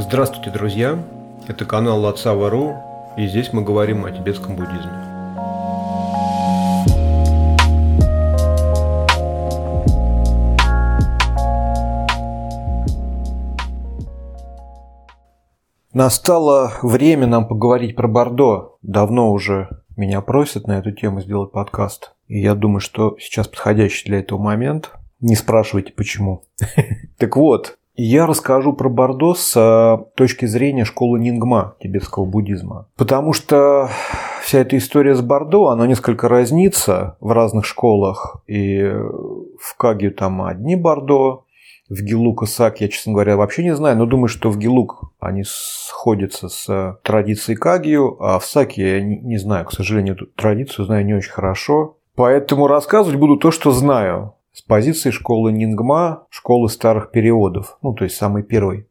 Здравствуйте, друзья! Это канал Отца Вару, и здесь мы говорим о тибетском буддизме. Настало время нам поговорить про Бордо. Давно уже меня просят на эту тему сделать подкаст. И я думаю, что сейчас подходящий для этого момент. Не спрашивайте, почему. Так вот, я расскажу про Бордо с э, точки зрения школы Нингма тибетского буддизма. Потому что вся эта история с Бордо, она несколько разнится в разных школах. И в Кагию там одни Бордо, в Гилук и Сак я, честно говоря, вообще не знаю, но думаю, что в Гилук они сходятся с традицией Кагию, а в Саке я не знаю, к сожалению, эту традицию знаю не очень хорошо. Поэтому рассказывать буду то, что знаю с позиции школы Нингма, школы старых переводов, ну, то есть самой первой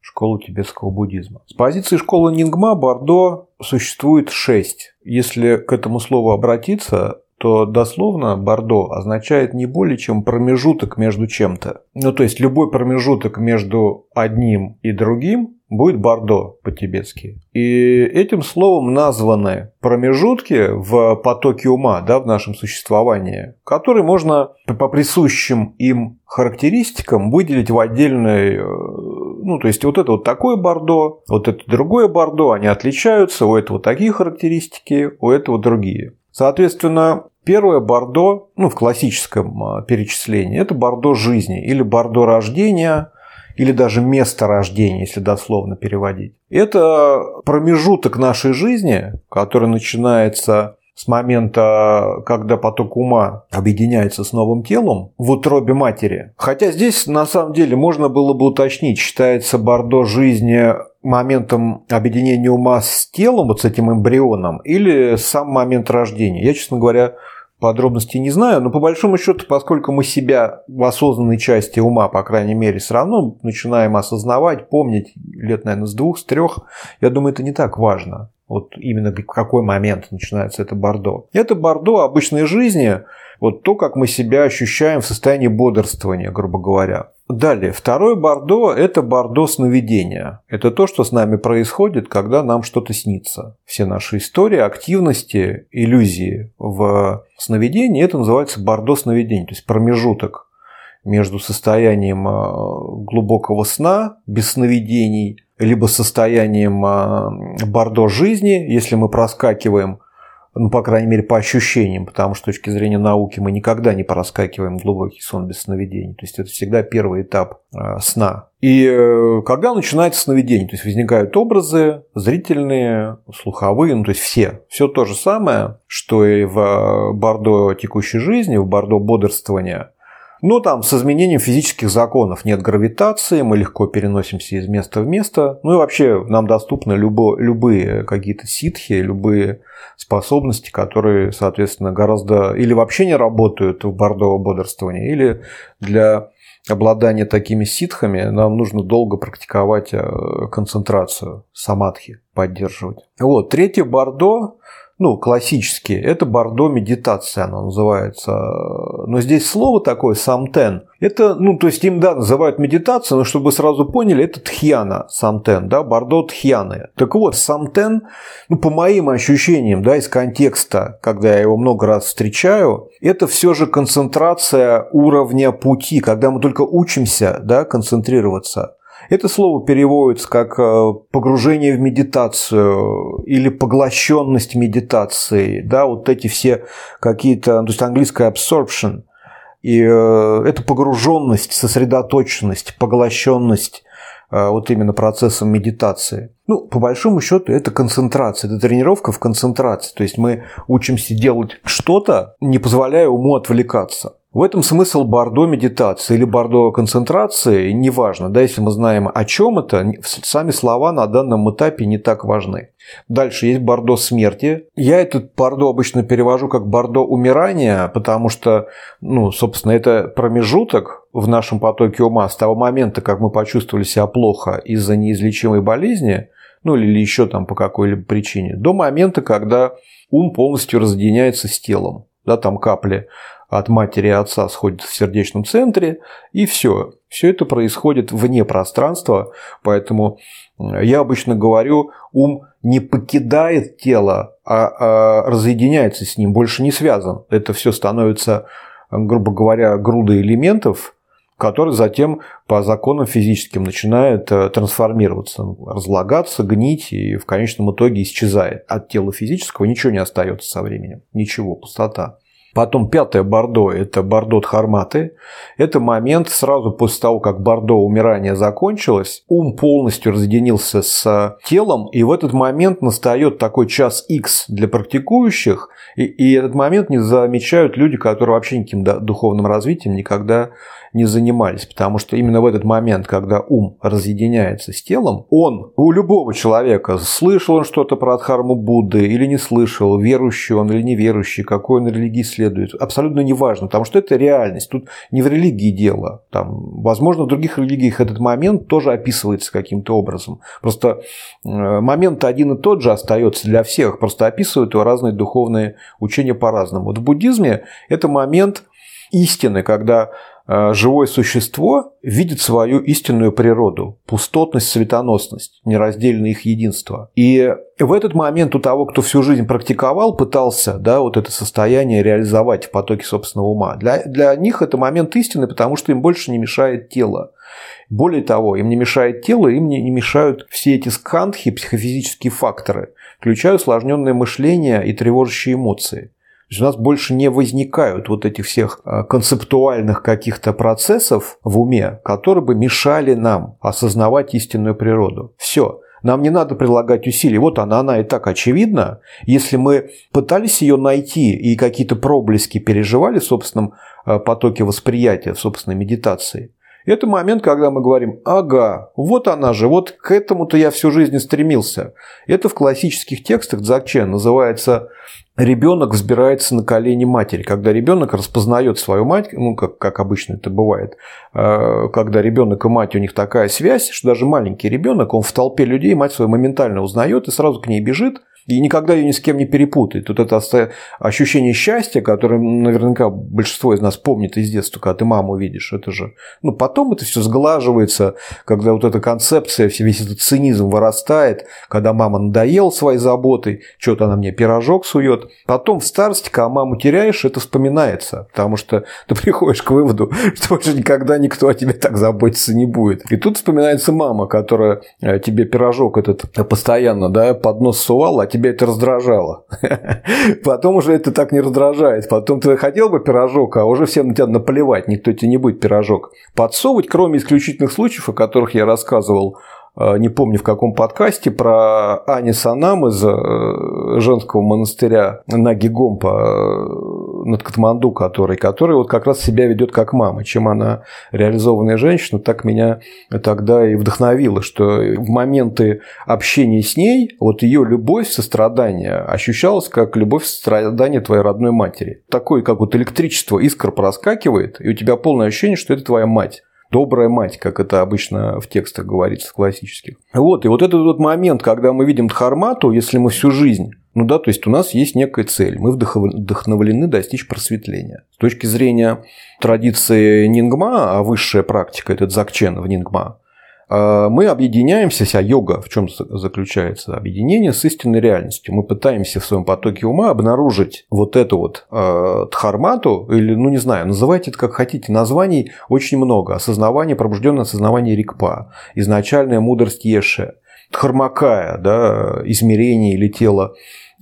школы тибетского буддизма. С позиции школы Нингма Бордо существует шесть. Если к этому слову обратиться, то дословно Бордо означает не более чем промежуток между чем-то. Ну, то есть любой промежуток между одним и другим будет Бордо по-тибетски. И этим словом названы промежутки в потоке ума, да, в нашем существовании, которые можно по присущим им характеристикам выделить в отдельный э, ну, то есть вот это вот такое бордо, вот это другое бордо, они отличаются, у этого такие характеристики, у этого другие. Соответственно, первое бордо, ну, в классическом а, перечислении, это бордо жизни или бордо рождения, или даже место рождения, если дословно переводить. Это промежуток нашей жизни, который начинается с момента, когда поток ума объединяется с новым телом в утробе матери. Хотя здесь на самом деле можно было бы уточнить, считается бордо жизни моментом объединения ума с телом, вот с этим эмбрионом, или сам момент рождения. Я, честно говоря, подробностей не знаю, но по большому счету, поскольку мы себя в осознанной части ума, по крайней мере, все равно начинаем осознавать, помнить лет, наверное, с двух, с трех, я думаю, это не так важно. Вот именно в какой момент начинается это бордо. Это бордо обычной жизни, вот то, как мы себя ощущаем в состоянии бодрствования, грубо говоря. Далее, второе бордо – это бордо сновидения. Это то, что с нами происходит, когда нам что-то снится. Все наши истории, активности, иллюзии в сновидении – это называется бордо сновидения, то есть промежуток между состоянием а, глубокого сна, без сновидений, либо состоянием а, бордо жизни, если мы проскакиваем ну, по крайней мере, по ощущениям, потому что с точки зрения науки мы никогда не проскакиваем глубокий сон без сновидений. То есть это всегда первый этап э, сна. И э, когда начинается сновидение, то есть возникают образы зрительные, слуховые, ну то есть все. Все то же самое, что и в бордо текущей жизни, в бордо бодрствования – но там с изменением физических законов нет гравитации, мы легко переносимся из места в место. Ну и вообще нам доступны любо, любые какие-то ситхи, любые способности, которые, соответственно, гораздо или вообще не работают в бордового бодрствования, или для обладания такими ситхами нам нужно долго практиковать э, концентрацию, самадхи поддерживать. Вот, третье бордо ну, классические, это бордо медитация, оно называется. Но здесь слово такое, самтен. Это, ну, то есть им, да, называют медитацию, но чтобы сразу поняли, это тхьяна, самтен, да, бордо тхьяны. Так вот, самтен, ну, по моим ощущениям, да, из контекста, когда я его много раз встречаю, это все же концентрация уровня пути, когда мы только учимся, да, концентрироваться. Это слово переводится как э, погружение в медитацию или поглощенность медитации, да, вот эти все какие-то, то есть английское absorption, и э, это погруженность, сосредоточенность, поглощенность э, вот именно процессом медитации. Ну, по большому счету, это концентрация, это тренировка в концентрации. То есть мы учимся делать что-то, не позволяя уму отвлекаться. В этом смысл бордо медитации или бордо концентрации, неважно, да, если мы знаем о чем это, сами слова на данном этапе не так важны. Дальше есть бордо смерти. Я этот бордо обычно перевожу как бордо умирания, потому что, ну, собственно, это промежуток в нашем потоке ума с того момента, как мы почувствовали себя плохо из-за неизлечимой болезни, ну или еще там по какой-либо причине, до момента, когда ум полностью разъединяется с телом. Да, там капли от матери и отца сходят в сердечном центре, и все. Все это происходит вне пространства, поэтому я обычно говорю, ум не покидает тело, а, а разъединяется с ним, больше не связан. Это все становится, грубо говоря, грудой элементов, который затем по законам физическим начинает э, трансформироваться, разлагаться, гнить и в конечном итоге исчезает. От тела физического ничего не остается со временем. Ничего, пустота. Потом пятое Бордо – это Бордо Тхарматы. Это момент сразу после того, как Бордо умирание закончилось, ум полностью разъединился с телом, и в этот момент настает такой час X для практикующих, и, и этот момент не замечают люди, которые вообще никаким духовным развитием никогда не занимались, потому что именно в этот момент, когда ум разъединяется с телом, он у любого человека, слышал он что-то про Адхарму Будды или не слышал, верующий он или неверующий, какой он религии следует, абсолютно неважно, потому что это реальность, тут не в религии дело. Там, возможно, в других религиях этот момент тоже описывается каким-то образом. Просто э, момент один и тот же остается для всех, просто описывают его разные духовные учения по-разному. Вот в буддизме это момент истины, когда Э, живое существо видит свою истинную природу, пустотность, светоносность, нераздельное их единство. И в этот момент у того, кто всю жизнь практиковал, пытался да, вот это состояние реализовать в потоке собственного ума, для, для них это момент истины, потому что им больше не мешает тело. Более того, им не мешает тело, им не, не мешают все эти скандхи, психофизические факторы, включая усложненное мышление и тревожащие эмоции есть у нас больше не возникают вот этих всех а, концептуальных каких-то процессов в уме, которые бы мешали нам осознавать истинную природу. Все. Нам не надо прилагать усилий. Вот она, она и так очевидна. Если мы пытались ее найти и какие-то проблески переживали в собственном а, потоке восприятия, в собственной медитации, это момент, когда мы говорим, ага, вот она же, вот к этому-то я всю жизнь стремился. Это в классических текстах Дзакчен называется ребенок взбирается на колени матери. Когда ребенок распознает свою мать, ну, как, как обычно это бывает, э, когда ребенок и мать у них такая связь, что даже маленький ребенок, он в толпе людей мать свою моментально узнает и сразу к ней бежит, и никогда ее ни с кем не перепутает. Вот это ощущение счастья, которое наверняка большинство из нас помнит из детства, когда ты маму видишь, это же... Ну, потом это все сглаживается, когда вот эта концепция, весь этот цинизм вырастает, когда мама надоела своей заботой, что-то она мне пирожок сует. Потом в старости, когда маму теряешь, это вспоминается, потому что ты приходишь к выводу, что больше никогда никто о тебе так заботиться не будет. И тут вспоминается мама, которая э, тебе пирожок этот постоянно да, под нос сувала, тебя это раздражало. Потом уже это так не раздражает. Потом ты хотел бы пирожок, а уже всем на тебя наплевать, никто тебе не будет пирожок. Подсовывать, кроме исключительных случаев, о которых я рассказывал Э, не помню в каком подкасте, про Ани Санам из э, женского монастыря Нагигомпа э, над Катманду, который, который вот как раз себя ведет как мама. Чем она реализованная женщина, так меня тогда и вдохновило, что в моменты общения с ней вот ее любовь, сострадание ощущалось как любовь, сострадание твоей родной матери. Такое, как вот электричество, искра проскакивает, и у тебя полное ощущение, что это твоя мать добрая мать, как это обычно в текстах говорится классических. Вот, и вот этот вот момент, когда мы видим Дхармату, если мы всю жизнь ну да, то есть у нас есть некая цель, мы вдохновлены достичь просветления. С точки зрения традиции Нингма, а высшая практика – это дзакчен в Нингма, а, мы объединяемся, вся йога в чем заключается? Объединение с истинной реальностью. Мы пытаемся в своем потоке ума обнаружить вот эту вот э, дхармату, или, ну не знаю, называйте это как хотите, названий очень много. Осознавание, пробужденное осознавание рикпа, изначальная мудрость Еше, дхармакая, да, измерение или тело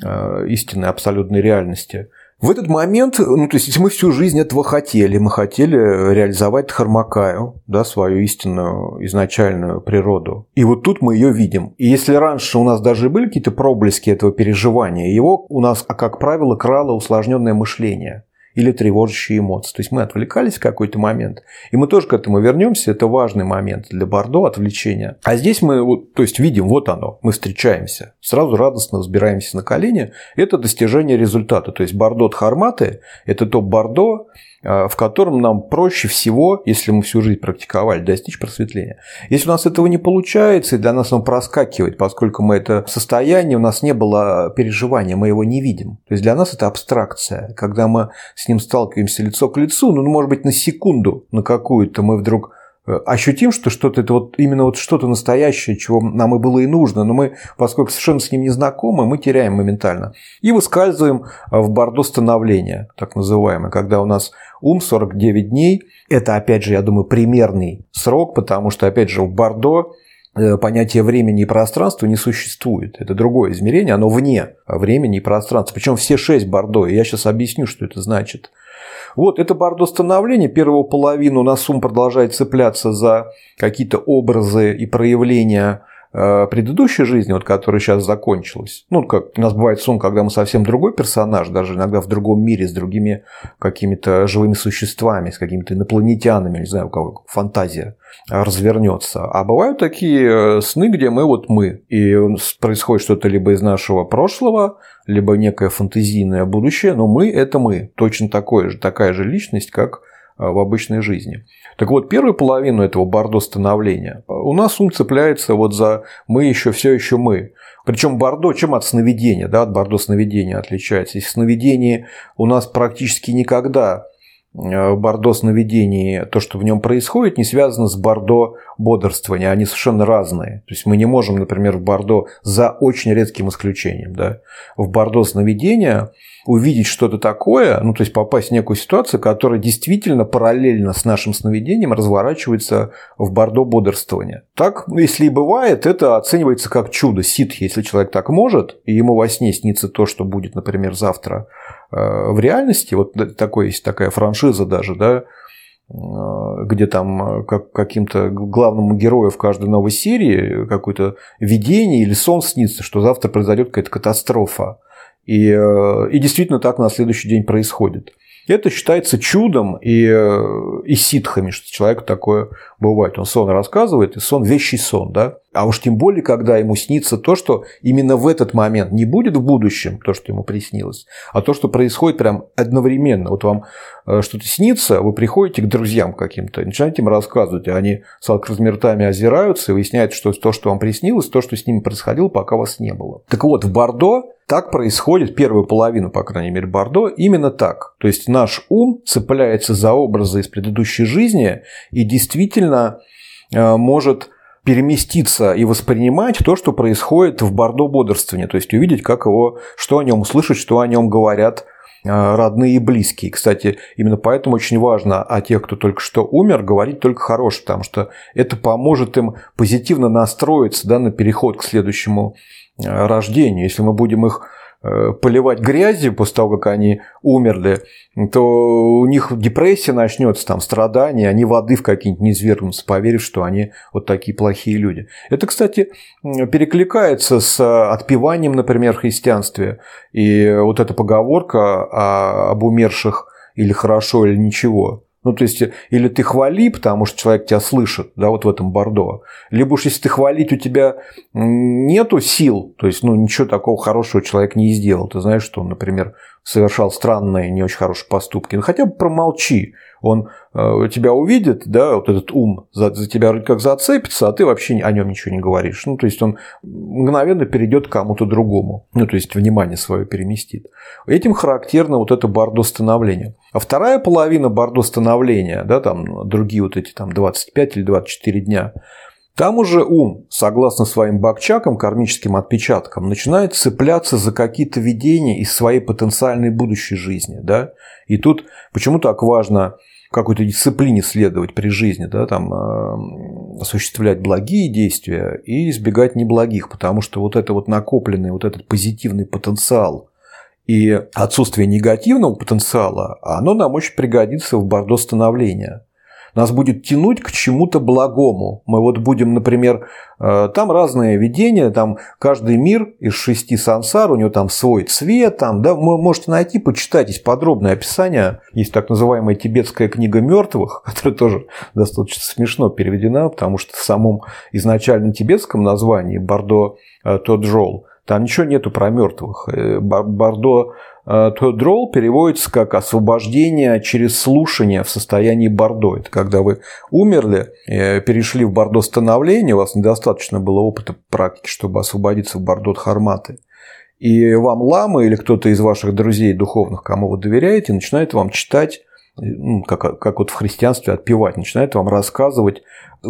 э, истинной абсолютной реальности – в этот момент, ну, то есть, мы всю жизнь этого хотели, мы хотели реализовать Хармакаю, да, свою истинную изначальную природу. И вот тут мы ее видим. И если раньше у нас даже были какие-то проблески этого переживания, его у нас, как правило, крало усложненное мышление или тревожащие эмоции. То есть мы отвлекались в какой-то момент, и мы тоже к этому вернемся. Это важный момент для Бордо, отвлечения. А здесь мы вот, то есть видим, вот оно, мы встречаемся, сразу радостно взбираемся на колени. Это достижение результата. То есть Бордо Тхарматы – это то Бордо, в котором нам проще всего, если мы всю жизнь практиковали, достичь просветления. Если у нас этого не получается, и для нас оно проскакивает, поскольку мы это состояние, у нас не было переживания, мы его не видим. То есть для нас это абстракция. Когда мы с ним сталкиваемся лицо к лицу, ну, может быть, на секунду, на какую-то мы вдруг Э, ощутим, что что-то это вот именно вот что-то настоящее, чего нам и было и нужно, но мы, поскольку совершенно с ним не знакомы, мы теряем моментально. И выскальзываем э, в бордо становления, так называемое, когда у нас ум 49 дней. Это, опять же, я думаю, примерный срок, потому что, опять же, в бордо э, понятие времени и пространства не существует. Это другое измерение, оно вне времени и пространства. Причем все шесть бордо, и я сейчас объясню, что это значит. Вот это бордо становления. Первую половину на сум продолжает цепляться за какие-то образы и проявления предыдущей жизни, вот, которая сейчас закончилась, ну, как у нас бывает сон, когда мы совсем другой персонаж, даже иногда в другом мире, с другими какими-то живыми существами, с какими-то инопланетянами, не знаю, у кого фантазия развернется. А бывают такие э, сны, где мы вот мы, и происходит что-то либо из нашего прошлого, либо некое фантазийное будущее, но мы – это мы, точно такое же, такая же личность, как э, в обычной жизни. Так вот, первую половину этого бордо становления у нас ум цепляется вот за «мы еще все еще мы». Причем бордо чем от сновидения, да, от бордо сновидения отличается. Если сновидение у нас практически никогда Э, бордо сновидений, то, что в нем происходит, не связано с бордо бодрствования. Они совершенно разные. То есть мы не можем, например, в бордо за очень редким исключением, да, в бордо сновидения увидеть что-то такое, ну, то есть попасть в некую ситуацию, которая действительно параллельно с нашим сновидением разворачивается в бордо бодрствования. Так, если и бывает, это оценивается как чудо, сит, если человек так может, и ему во сне снится то, что будет, например, завтра Э, в реальности, вот такой есть такая франшиза даже, да, э, где там э, как, каким-то главному герою в каждой новой серии какое-то видение или сон снится, что завтра произойдет какая-то катастрофа. И, и действительно так на следующий день происходит. Это считается чудом и, и ситхами, что человеку такое бывает. Он сон рассказывает, и сон – вещий сон. Да? А уж тем более, когда ему снится то, что именно в этот момент не будет в будущем, то, что ему приснилось, а то, что происходит прям одновременно. Вот вам э, что-то снится, вы приходите к друзьям каким-то, начинаете им рассказывать, а они с алкразмертами озираются и выясняют, что то, что вам приснилось, то, что с ними происходило, пока вас не было. Так вот, в Бордо так происходит первую половину, по крайней мере, Бордо, именно так. То есть наш ум цепляется за образы из предыдущей жизни и действительно э, может переместиться и воспринимать то, что происходит в Бордо бодрствовании, то есть увидеть, как его, что о нем услышать, что о нем говорят э, родные и близкие. Кстати, именно поэтому очень важно о тех, кто только что умер, говорить только хорошее, потому что это поможет им позитивно настроиться да, на переход к следующему Э, рождению. Если мы будем их поливать грязью после того, как они умерли, то у них депрессия начнется, там страдания, они воды в какие-нибудь не извергнутся, поверив, что они вот такие плохие люди. Это, кстати, перекликается с отпеванием, например, в христианстве. И вот эта поговорка об умерших или хорошо, или ничего. Ну, то есть, или ты хвали, потому что человек тебя слышит, да, вот в этом бордо. Либо уж если ты хвалить, у тебя нету сил, то есть, ну, ничего такого хорошего человек не сделал. Ты знаешь, что он, например, совершал странные, не очень хорошие поступки. Ну, хотя бы промолчи он тебя увидит, да, вот этот ум за, за тебя как зацепится, а ты вообще о нем ничего не говоришь. Ну, то есть он мгновенно перейдет к кому-то другому. Ну, то есть внимание свое переместит. Этим характерно вот это бордо становления. А вторая половина бордо становления, да, там другие вот эти там 25 или 24 дня, там уже ум, согласно своим бакчакам, кармическим отпечаткам, начинает цепляться за какие-то видения из своей потенциальной будущей жизни. Да? И тут почему так важно какой-то дисциплине следовать при жизни, да, там, э, осуществлять благие действия и избегать неблагих, потому что вот это вот накопленный, вот этот позитивный потенциал и отсутствие негативного потенциала, оно нам очень пригодится в бордо становления нас будет тянуть к чему-то благому. Мы вот будем, например, э, там разные видения, там каждый мир из шести сансар, у него там свой цвет, там, да, вы можете найти, почитать, есть подробное описание, есть так называемая тибетская книга мертвых, которая тоже достаточно смешно переведена, потому что в самом изначальном тибетском названии Бордо э, Тоджол Там ничего нету про мертвых. Э, Бордо Дрол переводится как освобождение через слушание в состоянии Бордо. Это когда вы умерли, перешли в Бордо становление, у вас недостаточно было опыта практики, чтобы освободиться в Бордо Харматы. И вам лама или кто-то из ваших друзей духовных, кому вы доверяете, начинает вам читать, ну, как, как вот в христианстве отпевать, начинает вам рассказывать,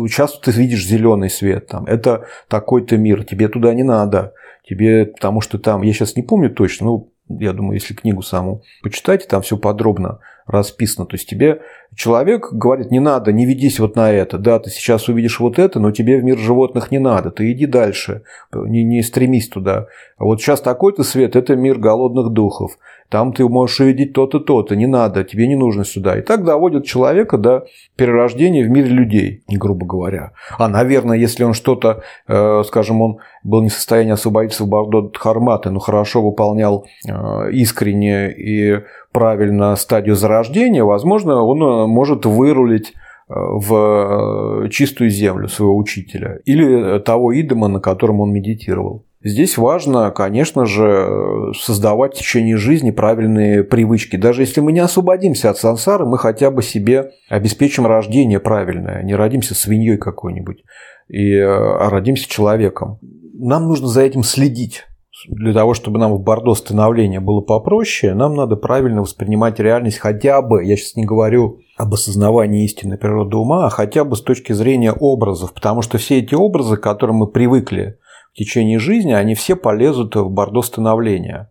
часто ты видишь зеленый свет, там, это такой-то мир, тебе туда не надо, тебе, потому что там, я сейчас не помню точно, ну, я думаю, если книгу саму почитайте, там все подробно расписано. То есть тебе человек говорит, не надо, не ведись вот на это. Да, ты сейчас увидишь вот это, но тебе в мир животных не надо. Ты иди дальше, не, не стремись туда. А вот сейчас такой-то свет – это мир голодных духов. Там ты можешь увидеть то-то, то-то, не надо, тебе не нужно сюда. И так доводит человека до перерождения в мире людей, грубо говоря. А, наверное, если он что-то, э, скажем, он был не в состоянии освободиться в Бордо Харматы, но хорошо выполнял э, искренне и правильно стадию зарождения, возможно, он э, может вырулить э, в э, чистую землю своего учителя или того идома, на котором он медитировал. Здесь важно, конечно же, создавать в течение жизни правильные привычки. Даже если мы не освободимся от сансары, мы хотя бы себе обеспечим рождение правильное. Не родимся свиньей какой-нибудь, и, а родимся человеком. Нам нужно за этим следить для того, чтобы нам в Бордо становление было попроще, нам надо правильно воспринимать реальность хотя бы, я сейчас не говорю об осознавании истины природы ума, а хотя бы с точки зрения образов, потому что все эти образы, к которым мы привыкли течение жизни, они все полезут в Бордо становления.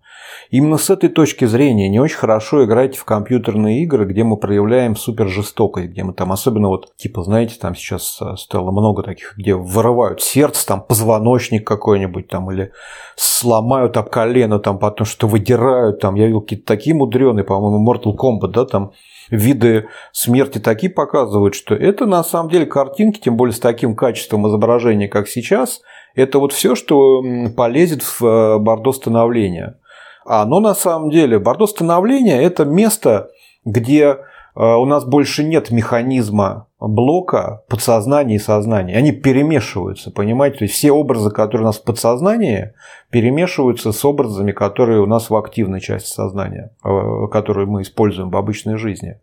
Именно с этой точки зрения не очень хорошо играть в компьютерные игры, где мы проявляем супер жестокость, где мы там особенно вот, типа, знаете, там сейчас э, стало много таких, где вырывают сердце, там позвоночник какой-нибудь там, или сломают об колено, там потом что выдирают, там, я видел какие-то такие мудреные, по-моему, Mortal Kombat, да, там виды смерти такие показывают, что это на самом деле картинки, тем более с таким качеством изображения, как сейчас, это вот все, что полезет в э, бордо становления. Оно на самом деле, бордо становления – это место, где э, у нас больше нет механизма блока подсознания и сознания. Они перемешиваются, понимаете? То есть все образы, которые у нас в подсознании, перемешиваются с образами, которые у нас в активной части сознания, э, которые мы используем в обычной жизни.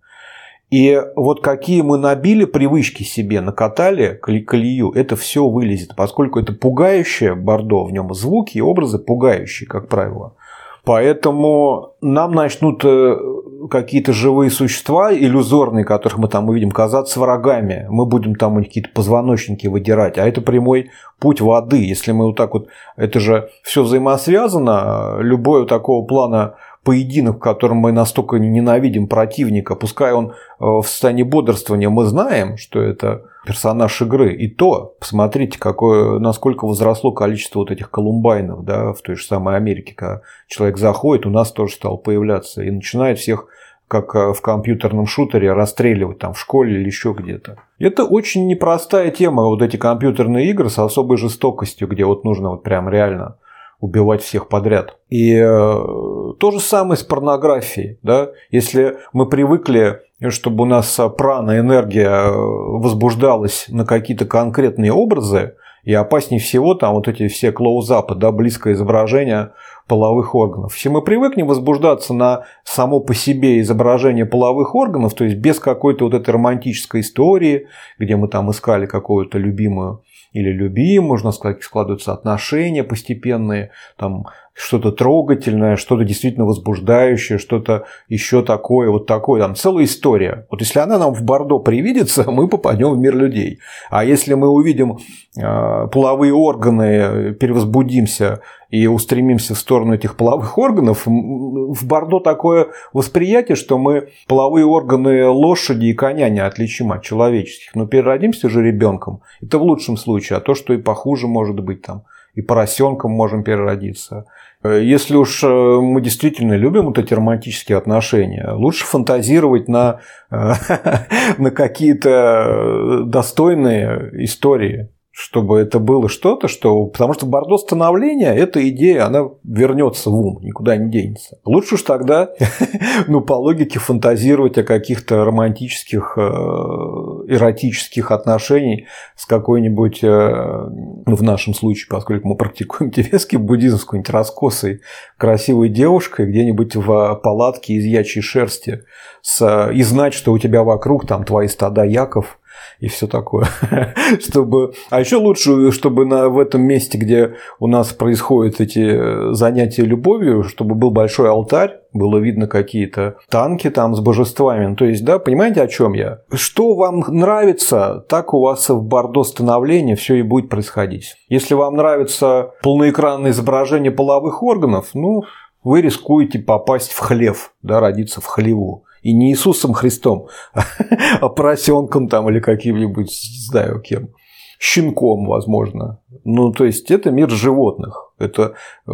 И вот какие мы набили привычки себе, накатали колею, это все вылезет, поскольку это пугающее бордо, в нем звуки и образы пугающие, как правило. Поэтому нам начнут э, какие-то живые существа иллюзорные, которых мы там увидим, казаться врагами. Мы будем там какие-то позвоночники выдирать. А это прямой путь воды. Если мы вот так вот... Это же все взаимосвязано. Любое такого плана поединок, в котором мы настолько ненавидим противника, пускай он э, в состоянии бодрствования, мы знаем, что это персонаж игры. И то, посмотрите, какое, насколько возросло количество вот этих колумбайнов да, в той же самой Америке, когда человек заходит, у нас тоже стал появляться и начинает всех как э, в компьютерном шутере расстреливать там в школе или еще где-то. Это очень непростая тема, вот эти компьютерные игры с особой жестокостью, где вот нужно вот прям реально убивать всех подряд. И э, то же самое с порнографией. Да? Если мы привыкли, чтобы у нас прана, энергия э, возбуждалась на какие-то конкретные образы, и опаснее всего там вот эти все клоузапы, да, близкое изображение половых органов. Все мы привыкнем возбуждаться на само по себе изображение половых органов, то есть без какой-то вот этой романтической истории, где мы там искали какую-то любимую или любим, можно сказать, складываются отношения постепенные, там что-то трогательное, что-то действительно возбуждающее, что-то еще такое, вот такое, там целая история. Вот если она нам в Бордо привидится, мы попадем в мир людей. А если мы увидим э, половые органы, перевозбудимся и устремимся в сторону этих половых органов, в Бордо такое восприятие, что мы половые органы лошади и коня не отличим от человеческих. Но переродимся же ребенком. Это в лучшем случае, а то, что и похуже может быть там и поросенком можем переродиться. Э, если уж э, мы действительно любим вот эти романтические отношения, лучше фантазировать на, э, на какие-то достойные истории. Чтобы это было что-то, что... Потому что бордо становления, эта идея, она вернется в ум, никуда не денется. Лучше уж тогда, ну, по логике, фантазировать о каких-то романтических, э, эротических отношениях с какой-нибудь, э, ну, в нашем случае, поскольку мы практикуем тибетский буддизм, с какой-нибудь раскосой красивой девушкой где-нибудь в палатке из ячьей шерсти, с... и знать, что у тебя вокруг там твои стада яков – и все такое. чтобы... А еще лучше, чтобы на, в этом месте, где у нас происходят эти занятия любовью, чтобы был большой алтарь, было видно какие-то танки там с божествами. Ну, то есть, да, понимаете, о чем я? Что вам нравится, так у вас в бордо становления все и будет происходить. Если вам нравится полноэкранное изображение половых органов, ну, вы рискуете попасть в хлев, да, родиться в хлеву и не Иисусом Христом, а поросенком там или каким-нибудь, не знаю кем, щенком, возможно. Ну, то есть это мир животных. Это э,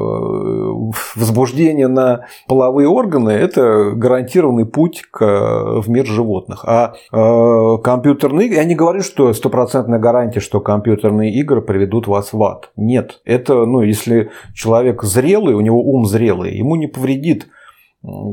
возбуждение на половые органы – это гарантированный путь к, в мир животных. А э, компьютерные игры, я не говорю, что стопроцентная гарантия, что компьютерные игры приведут вас в ад. Нет. Это, ну, если человек зрелый, у него ум зрелый, ему не повредит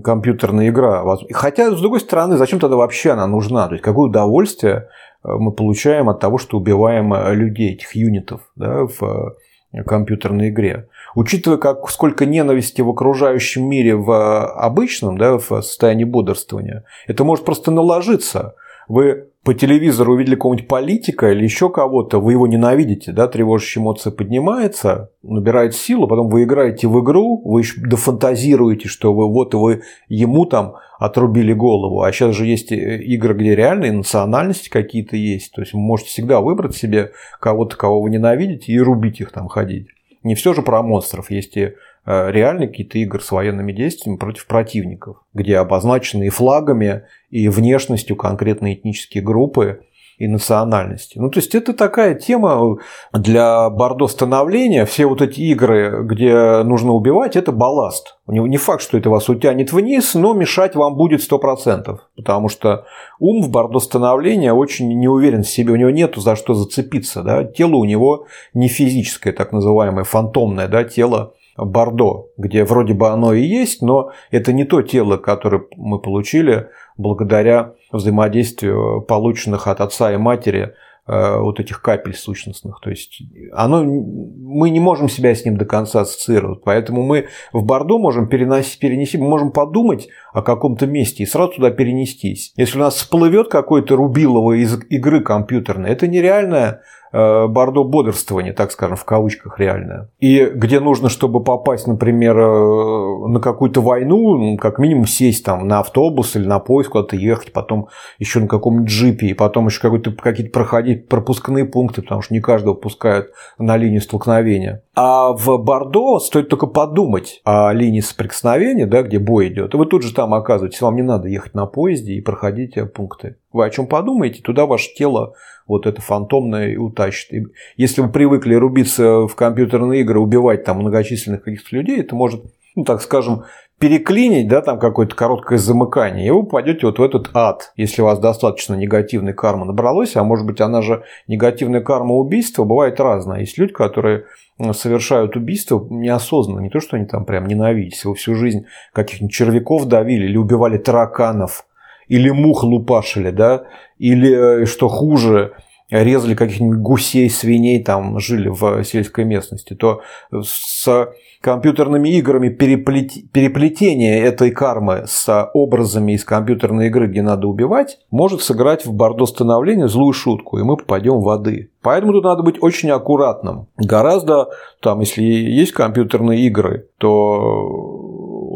компьютерная игра. Хотя, с другой стороны, зачем тогда вообще она нужна? То есть, какое удовольствие э, мы получаем от того, что убиваем э, людей, этих юнитов да, в э, компьютерной игре. Учитывая, как, сколько ненависти в окружающем мире в обычном, да, в состоянии бодрствования, это может просто наложиться. Вы по телевизору увидели какого-нибудь политика или еще кого-то, вы его ненавидите, да, тревожащая эмоция поднимается, набирает силу, потом вы играете в игру, вы еще дофантазируете, что вы вот вы ему там отрубили голову. А сейчас же есть э, игры, где реальные национальности какие-то есть. То есть вы можете всегда выбрать себе кого-то, кого вы ненавидите, и рубить их там ходить. Не все же про монстров. Есть и реальные какие-то игры с военными действиями против противников, где обозначены и флагами, и внешностью конкретные этнические группы и национальности. Ну, то есть это такая тема для бордо становления. Все вот эти игры, где нужно убивать, это балласт. Не факт, что это вас утянет вниз, но мешать вам будет 100%. Потому что ум в бордо становления очень не уверен в себе, у него нет за что зацепиться. Да? Тело у него не физическое, так называемое, фантомное да? тело Бордо, где вроде бы оно и есть, но это не то тело, которое мы получили благодаря взаимодействию полученных от отца и матери э, вот этих капель сущностных. То есть оно, мы не можем себя с ним до конца ассоциировать. Поэтому мы в Бордо можем переносить, перенести, мы можем подумать о каком-то месте и сразу туда перенестись. Если у нас всплывет какой-то рубилово из игры компьютерной, это нереальная бордо бодрствование, так скажем, в кавычках реальное. И где нужно, чтобы попасть, например, э, на какую-то войну, ну, как минимум сесть там на автобус или на поезд, куда-то ехать, потом еще на каком-нибудь джипе, и потом еще какие-то проходить пропускные пункты, потому что не каждого пускают на линию столкновения. А в Бордо стоит только подумать о линии соприкосновения, да, где бой идет, и вы тут же там оказываетесь, вам не надо ехать на поезде и проходить пункты. Вы о чем подумаете, туда ваше тело вот это фантомное и утащит. И если вы привыкли рубиться в компьютерные игры, убивать там многочисленных каких-то людей, это может, ну так скажем, переклинить, да, там какое-то короткое замыкание, и вы попадете вот в этот ад, если у вас достаточно негативной кармы набралось, а может быть она же негативная карма убийства бывает разная. Есть люди, которые совершают убийство неосознанно, не то, что они там прям ненавидят, всю жизнь каких-нибудь червяков давили или убивали тараканов, или мух лупашили, да, или, э, что хуже, резали каких-нибудь гусей, свиней, там жили в сельской местности, то с компьютерными играми переплет... переплетение этой кармы с образами из компьютерной игры, где надо убивать, может сыграть в бордо становления злую шутку, и мы попадем в воды. Поэтому тут надо быть очень аккуратным. Гораздо, там, если есть компьютерные игры, то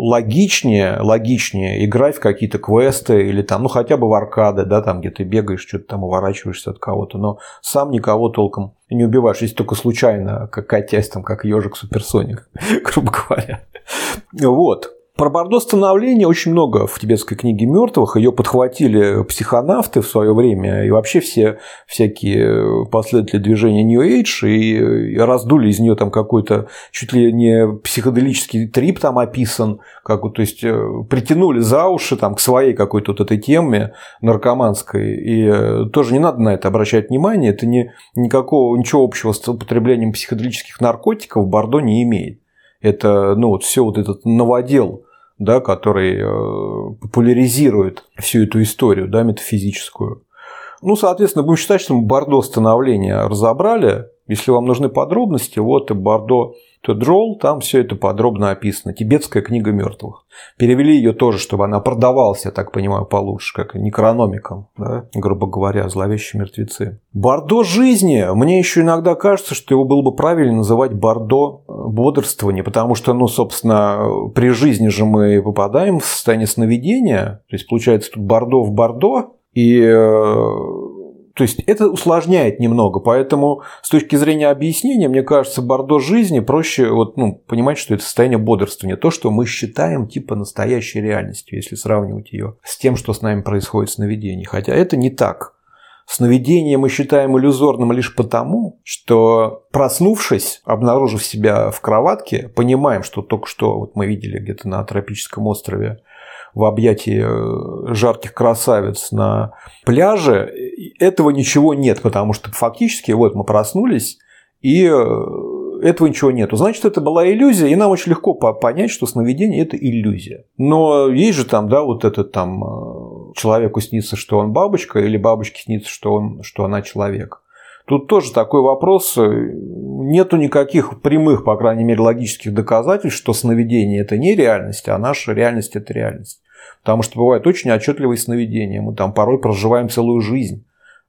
логичнее, логичнее играть в какие-то квесты или там, ну хотя бы в аркады, да, там где ты бегаешь, что-то там уворачиваешься от кого-то, но сам никого толком не убиваешь, если только случайно какая часть там, как ежик суперсоник, грубо говоря. Вот. Про Бордо становление очень много в тибетской книге мертвых. Ее подхватили психонавты в свое время и вообще все всякие последователи движения New Age и раздули из нее там какой-то чуть ли не психоделический трип там описан, как, то есть э, притянули за уши там, к своей какой-то вот этой теме наркоманской. И э, тоже не надо на это обращать внимание. Это не, никакого, ничего общего с употреблением психоделических наркотиков Бордо не имеет. Это ну, вот все вот этот новодел да, который э, популяризирует всю эту историю да, метафизическую. Ну, соответственно, будем считать, что мы Бордо становления разобрали. Если вам нужны подробности, вот и Бордо Тедрол, там все это подробно описано. Тибетская книга мертвых. Перевели ее тоже, чтобы она продавалась, я так понимаю, получше, как некрономиком, да, грубо говоря, зловещие мертвецы. Бордо жизни. Мне еще иногда кажется, что его было бы правильно называть Бордо э, бодрствования, потому что, ну, собственно, при жизни же мы попадаем в состояние сновидения. То есть, получается, тут Бордо в Бордо, и э, то есть это усложняет немного, поэтому с точки зрения объяснения, мне кажется, бордо жизни проще вот, ну, понимать, что это состояние бодрствования, то, что мы считаем типа настоящей реальностью, если сравнивать ее с тем, что с нами происходит в сновидении. Хотя это не так. Сновидение мы считаем иллюзорным лишь потому, что проснувшись, обнаружив себя в кроватке, понимаем, что только что вот мы видели где-то на тропическом острове в объятии э, жарких красавиц на пляже, этого ничего нет, потому что фактически вот мы проснулись, и э, этого ничего нету. Значит, это была иллюзия, и нам очень легко понять, что сновидение – это иллюзия. Но есть же там, да, вот этот там э, человеку снится, что он бабочка, или бабочке снится, что, он, что она человек. Тут тоже такой вопрос. Нету никаких прямых, по крайней мере, логических доказательств, что сновидение – это не реальность, а наша реальность – это реальность. Потому что бывают очень отчетливые сновидения. Мы там порой проживаем целую жизнь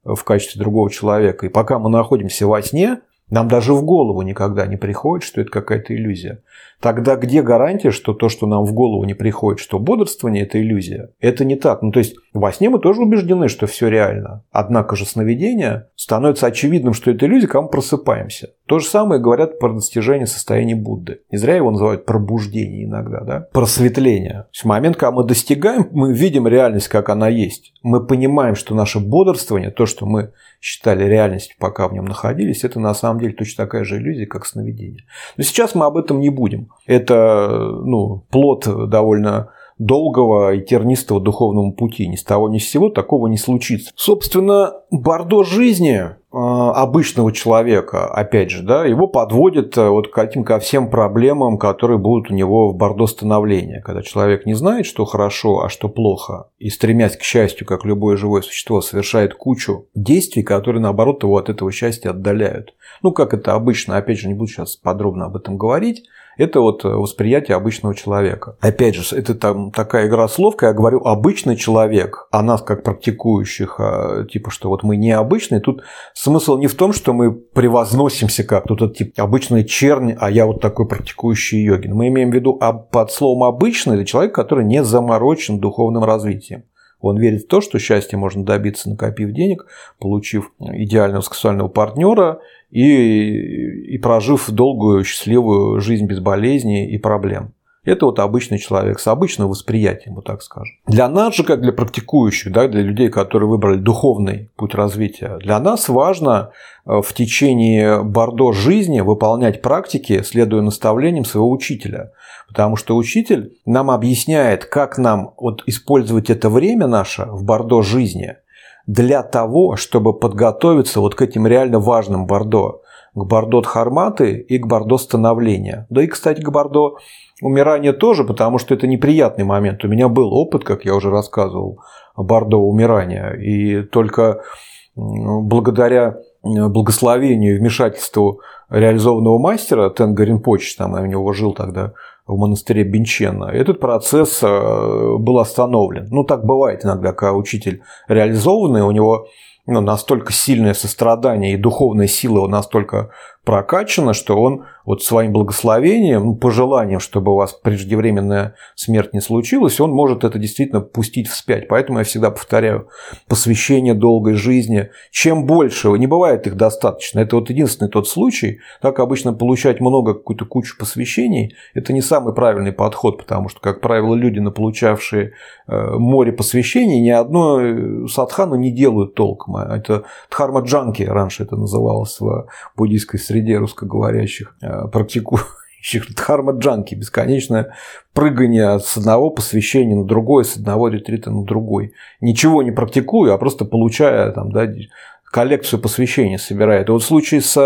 в качестве другого человека. И пока мы находимся во сне, нам даже в голову никогда не приходит, что это какая-то иллюзия. Тогда где гарантия, что то, что нам в голову не приходит, что бодрствование – это иллюзия? Это не так. Ну, то есть, во сне мы тоже убеждены, что все реально. Однако же сновидение становится очевидным, что это иллюзия, когда мы просыпаемся. То же самое говорят про достижение состояния Будды. Не зря его называют пробуждение иногда, да? Просветление. То в момент, когда мы достигаем, мы видим реальность, как она есть. Мы понимаем, что наше бодрствование, то, что мы считали реальностью, пока в нем находились, это на самом деле точно такая же иллюзия, как сновидение. Но сейчас мы об этом не будем. Это ну, плод довольно долгого и тернистого духовного пути. Ни с того ни с сего такого не случится. Собственно, бордо жизни а, обычного человека, опять же, да, его подводит э, вот к каким ко всем проблемам, которые будут у него в бордо становления. Когда человек не знает, что хорошо, а что плохо, и стремясь к счастью, как любое живое существо, совершает кучу действий, которые, наоборот, его от этого счастья отдаляют. Ну, как это обычно, опять же, не буду сейчас подробно об этом говорить, это вот восприятие обычного человека. Опять же, это там такая игра слов, когда я говорю обычный человек, а нас как практикующих, а, типа, что вот мы необычные, тут смысл не в том, что мы превозносимся как тут это типа обычный чернь, а я вот такой практикующий йогин. Мы имеем в виду а под словом обычный это человек, который не заморочен духовным развитием. Он верит в то, что счастье можно добиться, накопив денег, получив идеального сексуального партнера и, и прожив долгую счастливую жизнь без болезней и проблем. Это вот обычный человек с обычным восприятием, вот так скажем. Для нас же, как для практикующих, да, для людей, которые выбрали духовный путь развития, для нас важно э, в течение бордо жизни выполнять практики, следуя наставлениям своего учителя. Потому что учитель нам объясняет, как нам вот использовать это время наше в бордо жизни для того, чтобы подготовиться вот к этим реально важным бордо к бордо Дхарматы и к бордо становления. Да и, кстати, к бордо умирания тоже, потому что это неприятный момент. У меня был опыт, как я уже рассказывал, бордо умирания. И только благодаря благословению и вмешательству реализованного мастера Тенга Ринпоч, там я у него жил тогда в монастыре Бенчена, этот процесс э, был остановлен. Ну, так бывает иногда, когда учитель реализованный, у него ну, настолько сильное сострадание и духовная сила его настолько прокачано, что он вот своим благословением, ну, пожеланием, чтобы у вас преждевременная смерть не случилась, он может это действительно пустить вспять. Поэтому я всегда повторяю, посвящение долгой жизни, чем больше, не бывает их достаточно. Это вот единственный тот случай, так обычно получать много, какую-то кучу посвящений, это не самый правильный подход, потому что, как правило, люди, наполучавшие э, море посвящений, ни одно садхану не делают толком. А это дхарма-джанки, раньше это называлось в буддийской среде русскоговорящих э, практикующих дхарма-джанки, бесконечное прыгание с одного посвящения на другое, с одного ретрита на другой. Ничего не практикую, а просто получая там, да, коллекцию посвящений собирает. И вот в случае с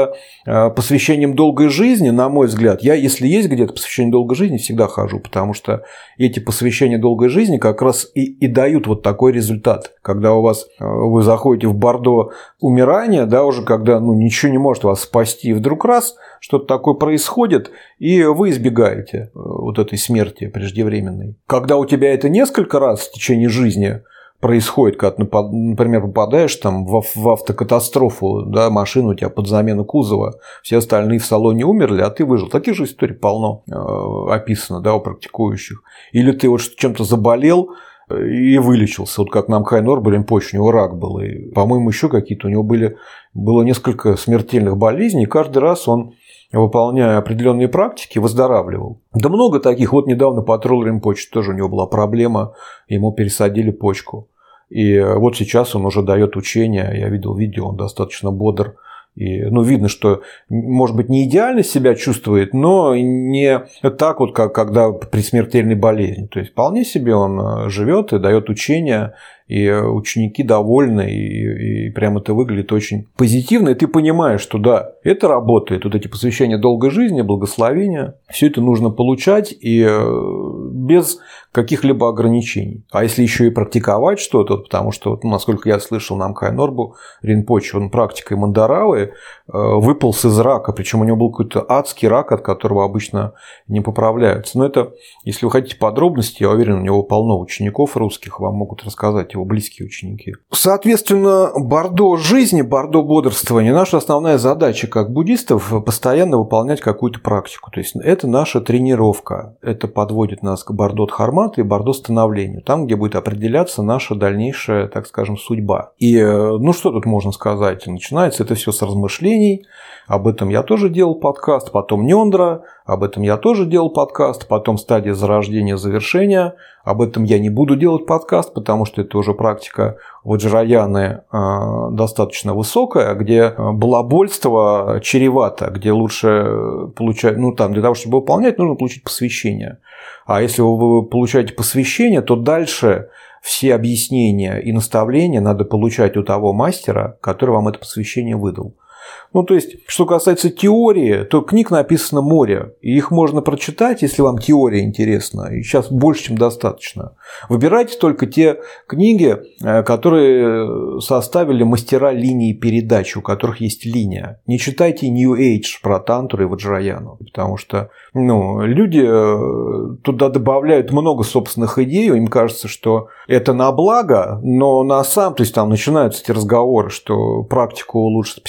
э, посвящением долгой жизни, на мой взгляд, я, если есть где-то посвящение долгой жизни, всегда хожу, потому что эти посвящения долгой жизни как раз и, и дают вот такой результат. Когда у вас э, вы заходите в бордо умирания, да, уже когда ну, ничего не может вас спасти, и вдруг раз что-то такое происходит, и вы избегаете э, вот этой смерти преждевременной. Когда у тебя это несколько раз в течение жизни – происходит, когда, например, попадаешь там в, в автокатастрофу, да, машину у тебя под замену кузова, все остальные в салоне умерли, а ты выжил. Таких же историй полно э, описано да, у практикующих. Или ты вот чем-то заболел, э, и вылечился. Вот как нам Хай Норбелем почвы, у него рак был. И, по-моему, еще какие-то у него были, было несколько смертельных болезней, и каждый раз он выполняя определенные практики, выздоравливал. Да много таких. Вот недавно Патрул Римпоч тоже у него была проблема, ему пересадили почку. И вот сейчас он уже дает учения, я видел видео, он достаточно бодр. И, ну, видно, что, может быть, не идеально себя чувствует, но не так вот, как когда при смертельной болезни. То есть, вполне себе он э, живет и дает учения, и ученики довольны, и, и прямо это выглядит очень позитивно, и ты понимаешь, что да, это работает, вот эти посвящения долгой жизни, благословения, все это нужно получать и э, без каких-либо ограничений. А если еще и практиковать что-то, потому что, вот, насколько я слышал, нам Кай Норбу Ринпоч, он практикой Мандаравы э, выполз из рака, причем у него был какой-то адский рак, от которого обычно не поправляются. Но это, если вы хотите подробности, я уверен, у него полно учеников русских, вам могут рассказать его близкие ученики. Соответственно, бордо жизни, бордо бодрствования, наша основная задача как буддистов постоянно выполнять какую-то практику. То есть это наша тренировка. Это подводит нас к бордо дхармату и бордо становлению. Там, где будет определяться наша дальнейшая, так скажем, судьба. И э, ну что тут можно сказать? Начинается это все с размышлений. Об этом я тоже делал подкаст. Потом Нендра. Об этом я тоже делал подкаст. Потом стадия зарождения, завершения. Об этом я не буду делать подкаст, потому что это уже практика ваджраяны э, достаточно высокая, где э, балабольство чревато, где лучше получать, ну там для того, чтобы выполнять, нужно получить посвящение. А если вы получаете посвящение, то дальше все объяснения и наставления надо получать у того мастера, который вам это посвящение выдал. Ну, то есть, что касается теории, то книг написано море, и их можно прочитать, если вам теория интересна, и сейчас больше, чем достаточно. Выбирайте только те книги, э, которые составили мастера линии передач, у которых есть линия. Не читайте New Age про Тантру и Ваджраяну, потому что ну, люди э, туда добавляют много собственных идей, им кажется, что это на благо, но на самом, то есть там начинаются эти разговоры, что практику улучшит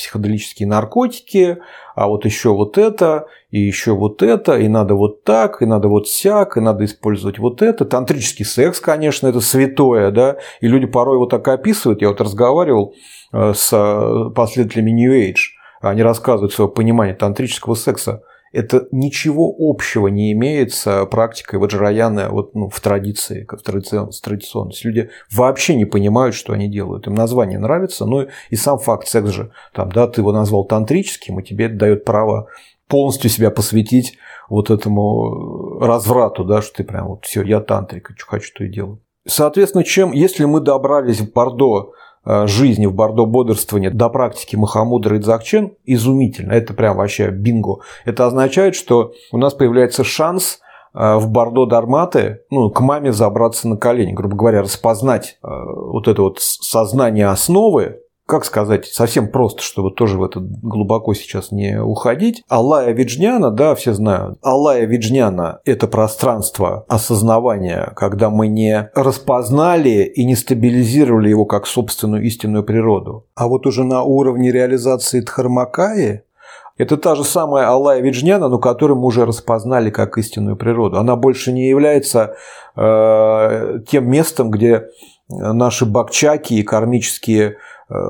психоделические наркотики, а вот еще вот это, и еще вот это, и надо вот так, и надо вот сяк, и надо использовать вот это. Тантрический секс, конечно, это святое, да, и люди порой его так описывают. Я вот разговаривал э, с э, последователями New Age, они рассказывают свое понимание тантрического секса это ничего общего не имеет с практикой ваджраяны вот, ну, в традиции, в традиционности. Люди вообще не понимают, что они делают. Им название нравится, но и сам факт секс же, там, да, ты его назвал тантрическим, и тебе это дает право полностью себя посвятить вот этому разврату, да, что ты прям вот все, я тантрик, что хочу, то и делаю. Соответственно, чем, если мы добрались в Бордо Э, жизни в Бордо бодрствования до практики Махамудра и Дзакчен изумительно. Это прям вообще бинго. Это означает, что у нас появляется шанс э, в Бордо Дарматы ну, к маме забраться на колени, грубо говоря, распознать э, вот это вот сознание основы, как сказать, совсем просто, чтобы тоже в это глубоко сейчас не уходить. Аллая Виджняна, да, все знают. Аллая Виджняна – это пространство осознавания, когда мы не распознали и не стабилизировали его как собственную истинную природу. А вот уже на уровне реализации Дхармакаи Это та же самая Аллая Виджняна, но которую мы уже распознали как истинную природу. Она больше не является э, тем местом, где наши бакчаки и кармические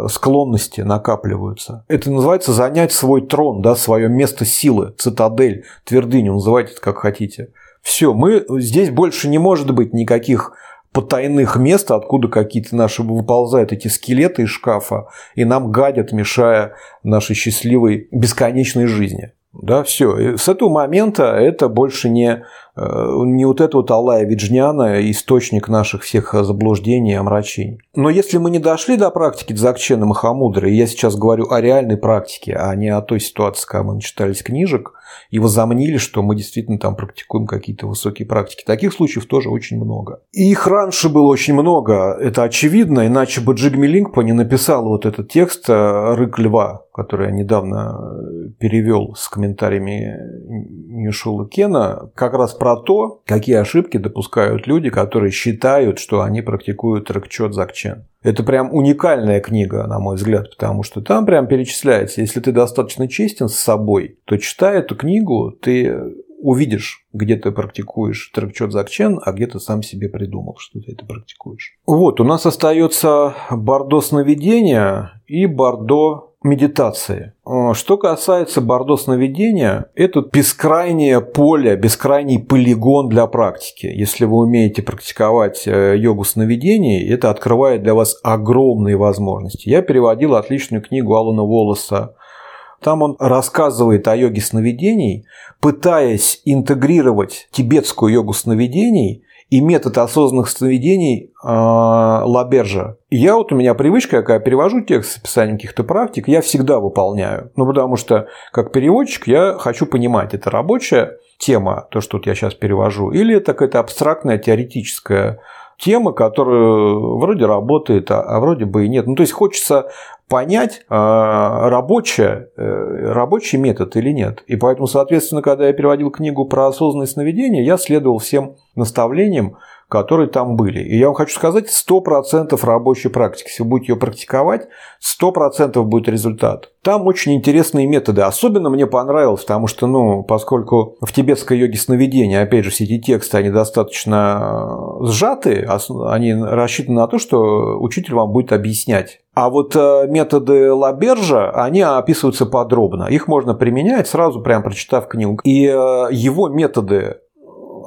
склонности накапливаются. Это называется занять свой трон, да, свое место силы, цитадель, твердыню, называйте это как хотите. Все, мы здесь больше не может быть никаких потайных мест, откуда какие-то наши выползают эти скелеты из шкафа и нам гадят, мешая нашей счастливой бесконечной жизни. Да, все. С этого момента это больше не Э, не вот это вот Аллая Виджняна, источник наших всех заблуждений и омрачений. Но если мы не дошли до практики Дзакчена Махамудры, я сейчас говорю о реальной практике, а не о той ситуации, когда мы начитались книжек и возомнили, что мы действительно там практикуем какие-то высокие практики. Таких случаев тоже очень много. И их раньше было очень много, это очевидно, иначе бы Джигми Лингпа не написал вот этот текст э, «Рык льва», который я недавно э, перевел с комментариями Ньюшула Кена, как раз про то, какие ошибки допускают люди, которые считают, что они практикуют рыкчет закчен. Это прям уникальная книга, на мой взгляд, потому что там прям перечисляется, если ты достаточно честен с собой, то читая эту книгу, ты увидишь, где ты практикуешь трекчет закчен, а где ты сам себе придумал, что ты это практикуешь. Вот, у нас остается бордо сновидения и бордо медитации. А, что касается бордо сновидения, это бескрайнее поле, бескрайний полигон для практики. Если вы умеете практиковать э, йогу сновидений, это открывает для вас огромные возможности. Я переводил отличную книгу Алана Волоса там он рассказывает о йоге сновидений, пытаясь интегрировать тибетскую йогу сновидений и метод осознанных сновидений э, Лабержа. Я вот у меня привычка, когда перевожу текст с описанием каких-то практик, я всегда выполняю. Ну, потому что как переводчик я хочу понимать, это рабочая тема, то, что вот я сейчас перевожу, или это какая-то абстрактная теоретическая тема, которая вроде работает, а, а вроде бы и нет. Ну, то есть хочется понять, а, рабочий, э, рабочий метод или нет. И поэтому, соответственно, когда я переводил книгу про осознанное сновидение, я следовал всем наставлениям, которые там были. И я вам хочу сказать, 100% рабочей практики. Если вы будете ее практиковать, 100% будет результат. Там очень интересные методы. Особенно мне понравилось, потому что, ну, поскольку в тибетской йоге сновидения, опять же, все эти тексты, они достаточно сжаты, они рассчитаны на то, что учитель вам будет объяснять. А вот э, методы Лабержа, они описываются подробно. Их можно применять сразу, прям прочитав книгу. И э, его методы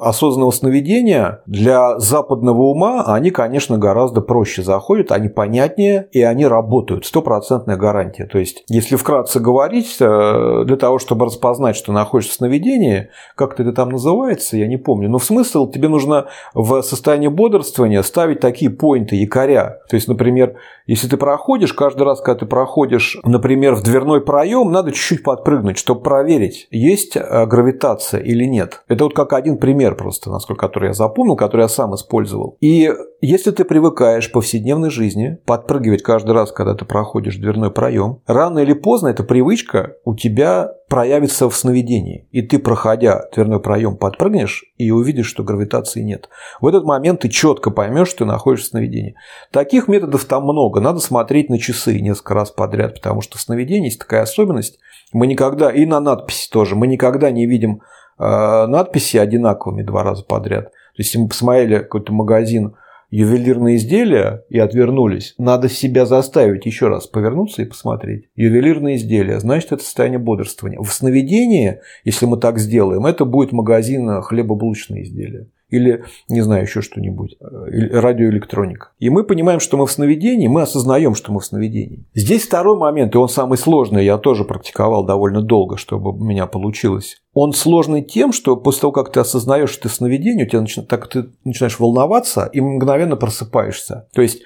осознанного сновидения для западного ума они, конечно, гораздо проще заходят, они понятнее и они работают. Стопроцентная гарантия. То есть, если вкратце говорить, э, для того, чтобы распознать, что находишься в сновидении, как-то это там называется, я не помню, но в смысл тебе нужно в состоянии бодрствования ставить такие поинты, якоря. То есть, например, если ты проходишь, каждый раз, когда ты проходишь, например, в дверной проем, надо чуть-чуть подпрыгнуть, чтобы проверить, есть э, гравитация или нет. Это вот как один пример пример просто, насколько который я запомнил, который я сам использовал. И если ты привыкаешь в повседневной жизни подпрыгивать каждый раз, когда ты проходишь дверной проем, рано или поздно эта привычка у тебя проявится в сновидении. И ты, проходя дверной проем, подпрыгнешь и увидишь, что гравитации нет. В этот момент ты четко поймешь, что ты находишься в сновидении. Таких методов там много. Надо смотреть на часы несколько раз подряд, потому что в сновидении есть такая особенность. Мы никогда, и на надписи тоже, мы никогда не видим надписи одинаковыми два раза подряд. То есть, если мы посмотрели какой-то магазин ювелирные изделия и отвернулись, надо себя заставить еще раз повернуться и посмотреть. Ювелирные изделия, значит, это состояние бодрствования. В сновидении, если мы так сделаем, это будет магазин хлебобулочные изделия или, не знаю, еще что-нибудь, э, радиоэлектроника. И мы понимаем, что мы в сновидении, мы осознаем, что мы в сновидении. Здесь второй момент, и он самый сложный, я тоже практиковал довольно долго, чтобы у меня получилось. Он сложный тем, что после того, как ты осознаешь, что ты в сновидении, у тебя начи... так ты начинаешь волноваться и мгновенно просыпаешься. То есть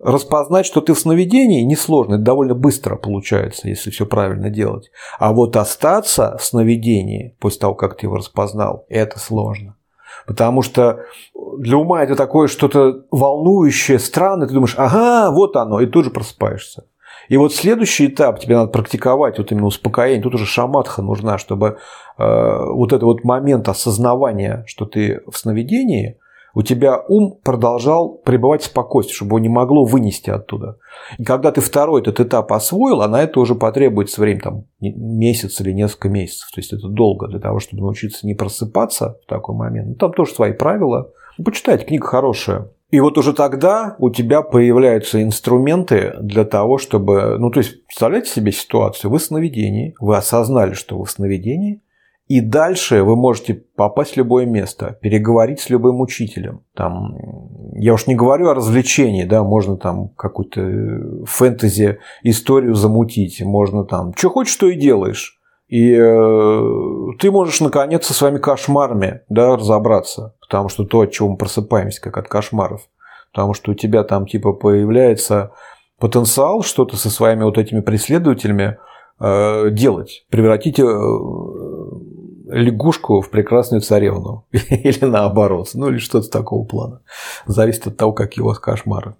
Распознать, что ты в сновидении, несложно, это довольно быстро получается, если все правильно делать. А вот остаться в сновидении после того, как ты его распознал, это сложно. Потому что для ума это такое что-то волнующее, странное. Ты думаешь, ага, вот оно, и тут же просыпаешься. И вот следующий этап тебе надо практиковать, вот именно успокоение. Тут уже шаматха нужна, чтобы э, вот этот вот момент осознавания, что ты в сновидении, у тебя ум продолжал пребывать в спокойствии, чтобы его не могло вынести оттуда. И когда ты второй этот этап освоил, а на это уже потребуется время, там, месяц или несколько месяцев. То есть это долго для того, чтобы научиться не просыпаться в такой момент. Ну, там тоже свои правила. Ну, почитайте, книга хорошая. И вот уже тогда у тебя появляются инструменты для того, чтобы... Ну, то есть, представляете себе ситуацию, вы в сновидении, вы осознали, что вы в сновидении, и дальше вы можете попасть в любое место, переговорить с любым учителем. Там, я уж не говорю о развлечении, да, можно там какую-то фэнтези историю замутить, можно там, что хочешь, что и делаешь. И э, ты можешь наконец со своими кошмарами да, разобраться, потому что то, от чего мы просыпаемся, как от кошмаров, потому что у тебя там типа появляется потенциал что-то со своими вот этими преследователями э, делать, превратить э, лягушку в прекрасную царевну. или наоборот. Ну, или что-то такого плана. Зависит от того, какие у вас кошмары.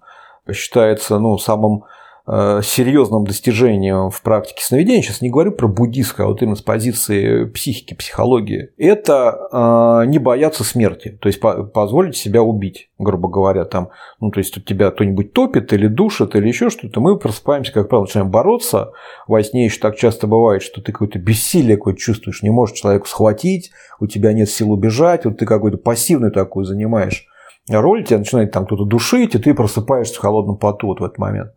Считается ну, самым серьезным достижением в практике сновидения, сейчас не говорю про буддистское, а вот именно с позиции психики, психологии, это э, не бояться смерти, то есть позволить себя убить, грубо говоря, там, ну, то есть у тебя кто-нибудь топит или душит или еще что-то, мы просыпаемся, как правило, начинаем бороться, во сне еще так часто бывает, что ты какое-то бессилие какое-то чувствуешь, не можешь человеку схватить, у тебя нет сил убежать, вот ты какой-то пассивную такую занимаешь роль, тебя начинает там кто-то душить, и ты просыпаешься в холодном поту вот в этот момент.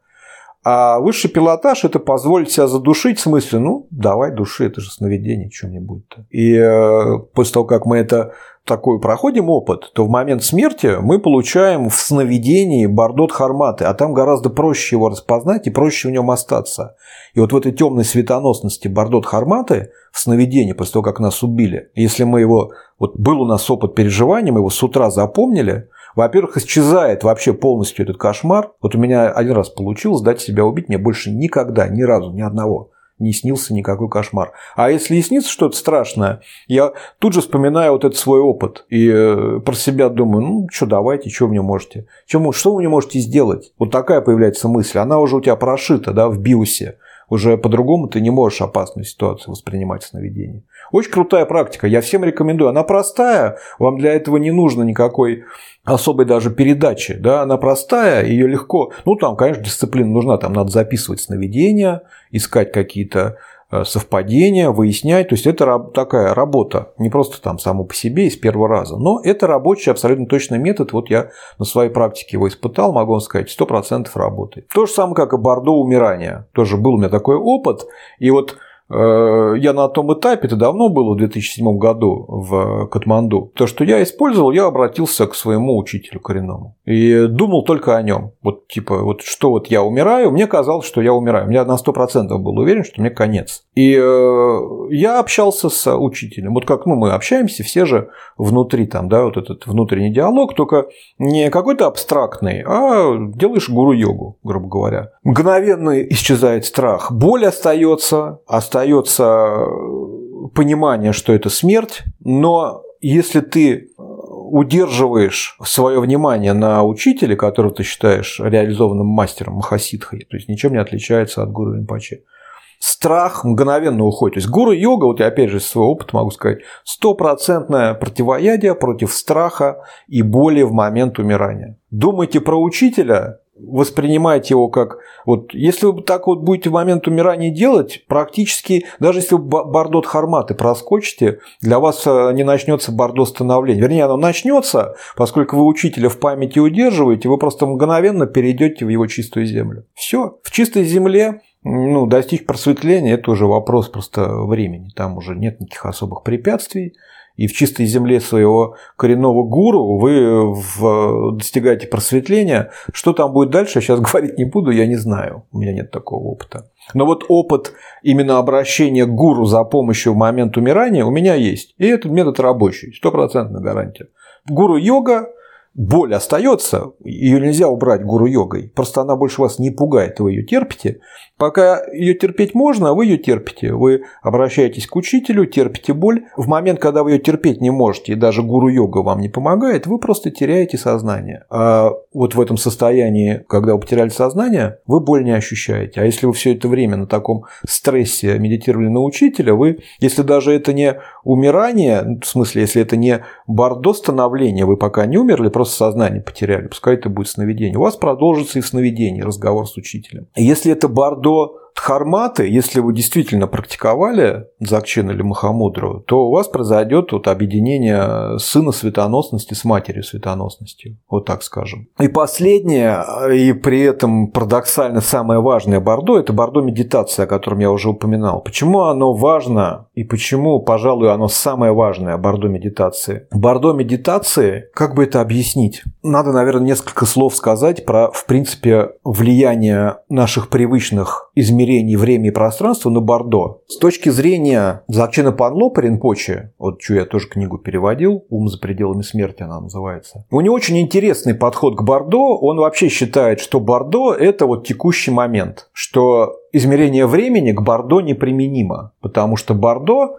А высший пилотаж – это позволить себя задушить в смысле, ну, давай души, это же сновидение, что мне будет-то. И э, после того, как мы это такой проходим опыт, то в момент смерти мы получаем в сновидении бардот харматы, а там гораздо проще его распознать и проще в нем остаться. И вот в этой темной светоносности бардот харматы в сновидении, после того, как нас убили, если мы его, вот был у нас опыт переживания, мы его с утра запомнили, во-первых, исчезает вообще полностью этот кошмар. Вот у меня один раз получилось дать себя убить, мне больше никогда, ни разу, ни одного не снился никакой кошмар. А если и снится что-то страшное, я тут же вспоминаю вот этот свой опыт и э, про себя думаю, ну что, давайте, что вы мне можете? Что, что вы мне можете сделать? Вот такая появляется мысль, она уже у тебя прошита да, в биосе. Уже по-другому ты не можешь опасную ситуацию воспринимать в. Очень крутая практика, я всем рекомендую. Она простая, вам для этого не нужно никакой особой даже передачи, да, она простая, ее легко, ну там, конечно, дисциплина нужна, там надо записывать сновидения, искать какие-то э, совпадения, выяснять, то есть это такая работа, не просто там само по себе из первого раза, но это рабочий абсолютно точный метод, вот я на своей практике его испытал, могу вам сказать, 100% работает. То же самое, как и бордо умирания, тоже был у меня такой опыт, и вот я на том этапе, это давно было, в 2007 году в Катманду, то, что я использовал, я обратился к своему учителю коренному. И думал только о нем. Вот типа, вот что вот я умираю, мне казалось, что я умираю. Я на 100% был уверен, что мне конец. И э, я общался с учителем. Вот как ну, мы общаемся, все же внутри там, да, вот этот внутренний диалог, только не какой-то абстрактный, а делаешь гуру-йогу, грубо говоря. Мгновенно исчезает страх. Боль остается, остается э, понимание, что это смерть, но если ты э, удерживаешь свое внимание на учителе, которого ты считаешь реализованным мастером Махасидхой, то есть ничем не отличается от гуру Римпаче, страх мгновенно уходит. То есть гуру-йога, вот я опять же из своего опыта могу сказать, стопроцентное противоядие против страха и боли в момент умирания. Думайте про учителя, воспринимать его как... Вот если вы так вот будете в момент умирания делать, практически, даже если вы бордот харматы проскочите, для вас э, не начнется бордо становления. Вернее, оно начнется, поскольку вы учителя в памяти удерживаете, вы просто мгновенно перейдете в его чистую землю. Все. В чистой земле ну, достичь просветления – это уже вопрос просто времени. Там уже нет никаких особых препятствий и в чистой земле своего коренного гуру вы в, достигаете просветления. Что там будет дальше, я сейчас говорить не буду, я не знаю. У меня нет такого опыта. Но вот опыт именно обращения к гуру за помощью в момент умирания у меня есть. И этот метод рабочий, стопроцентная гарантия. Гуру-йога боль остается, ее нельзя убрать гуру-йогой, просто она больше вас не пугает, вы ее терпите. Пока ее терпеть можно, вы ее терпите. Вы обращаетесь к учителю, терпите боль. В момент, когда вы ее терпеть не можете, и даже гуру-йога вам не помогает, вы просто теряете сознание. А вот в этом состоянии, когда вы потеряли сознание, вы боль не ощущаете. А если вы все это время на таком стрессе медитировали на учителя, вы, если даже это не умирание, в смысле, если это не бордо становление, вы пока не умерли, просто просто сознание потеряли, пускай это будет сновидение. У вас продолжится и в сновидении разговор с учителем. Если это Бордо Дхарматы, если вы действительно практиковали Дзакчин или Махамудру, то у вас произойдет вот объединение сына светоносности с матерью светоносностью, вот так скажем. И последнее, и при этом парадоксально самое важное Бордо, это Бордо медитация, о котором я уже упоминал. Почему оно важно и почему, пожалуй, оно самое важное Бордо медитации? Бордо медитации, как бы это объяснить? Надо, наверное, несколько слов сказать про, в принципе, влияние наших привычных измерений измерений времени и пространства на Бордо. С точки зрения Дзакчина Панлопа Ринпоче, вот что я тоже книгу переводил, «Ум за пределами смерти» она называется, у него очень интересный подход к Бордо. Он вообще считает, что Бордо – это вот текущий момент, что измерение времени к Бордо неприменимо, потому что Бордо,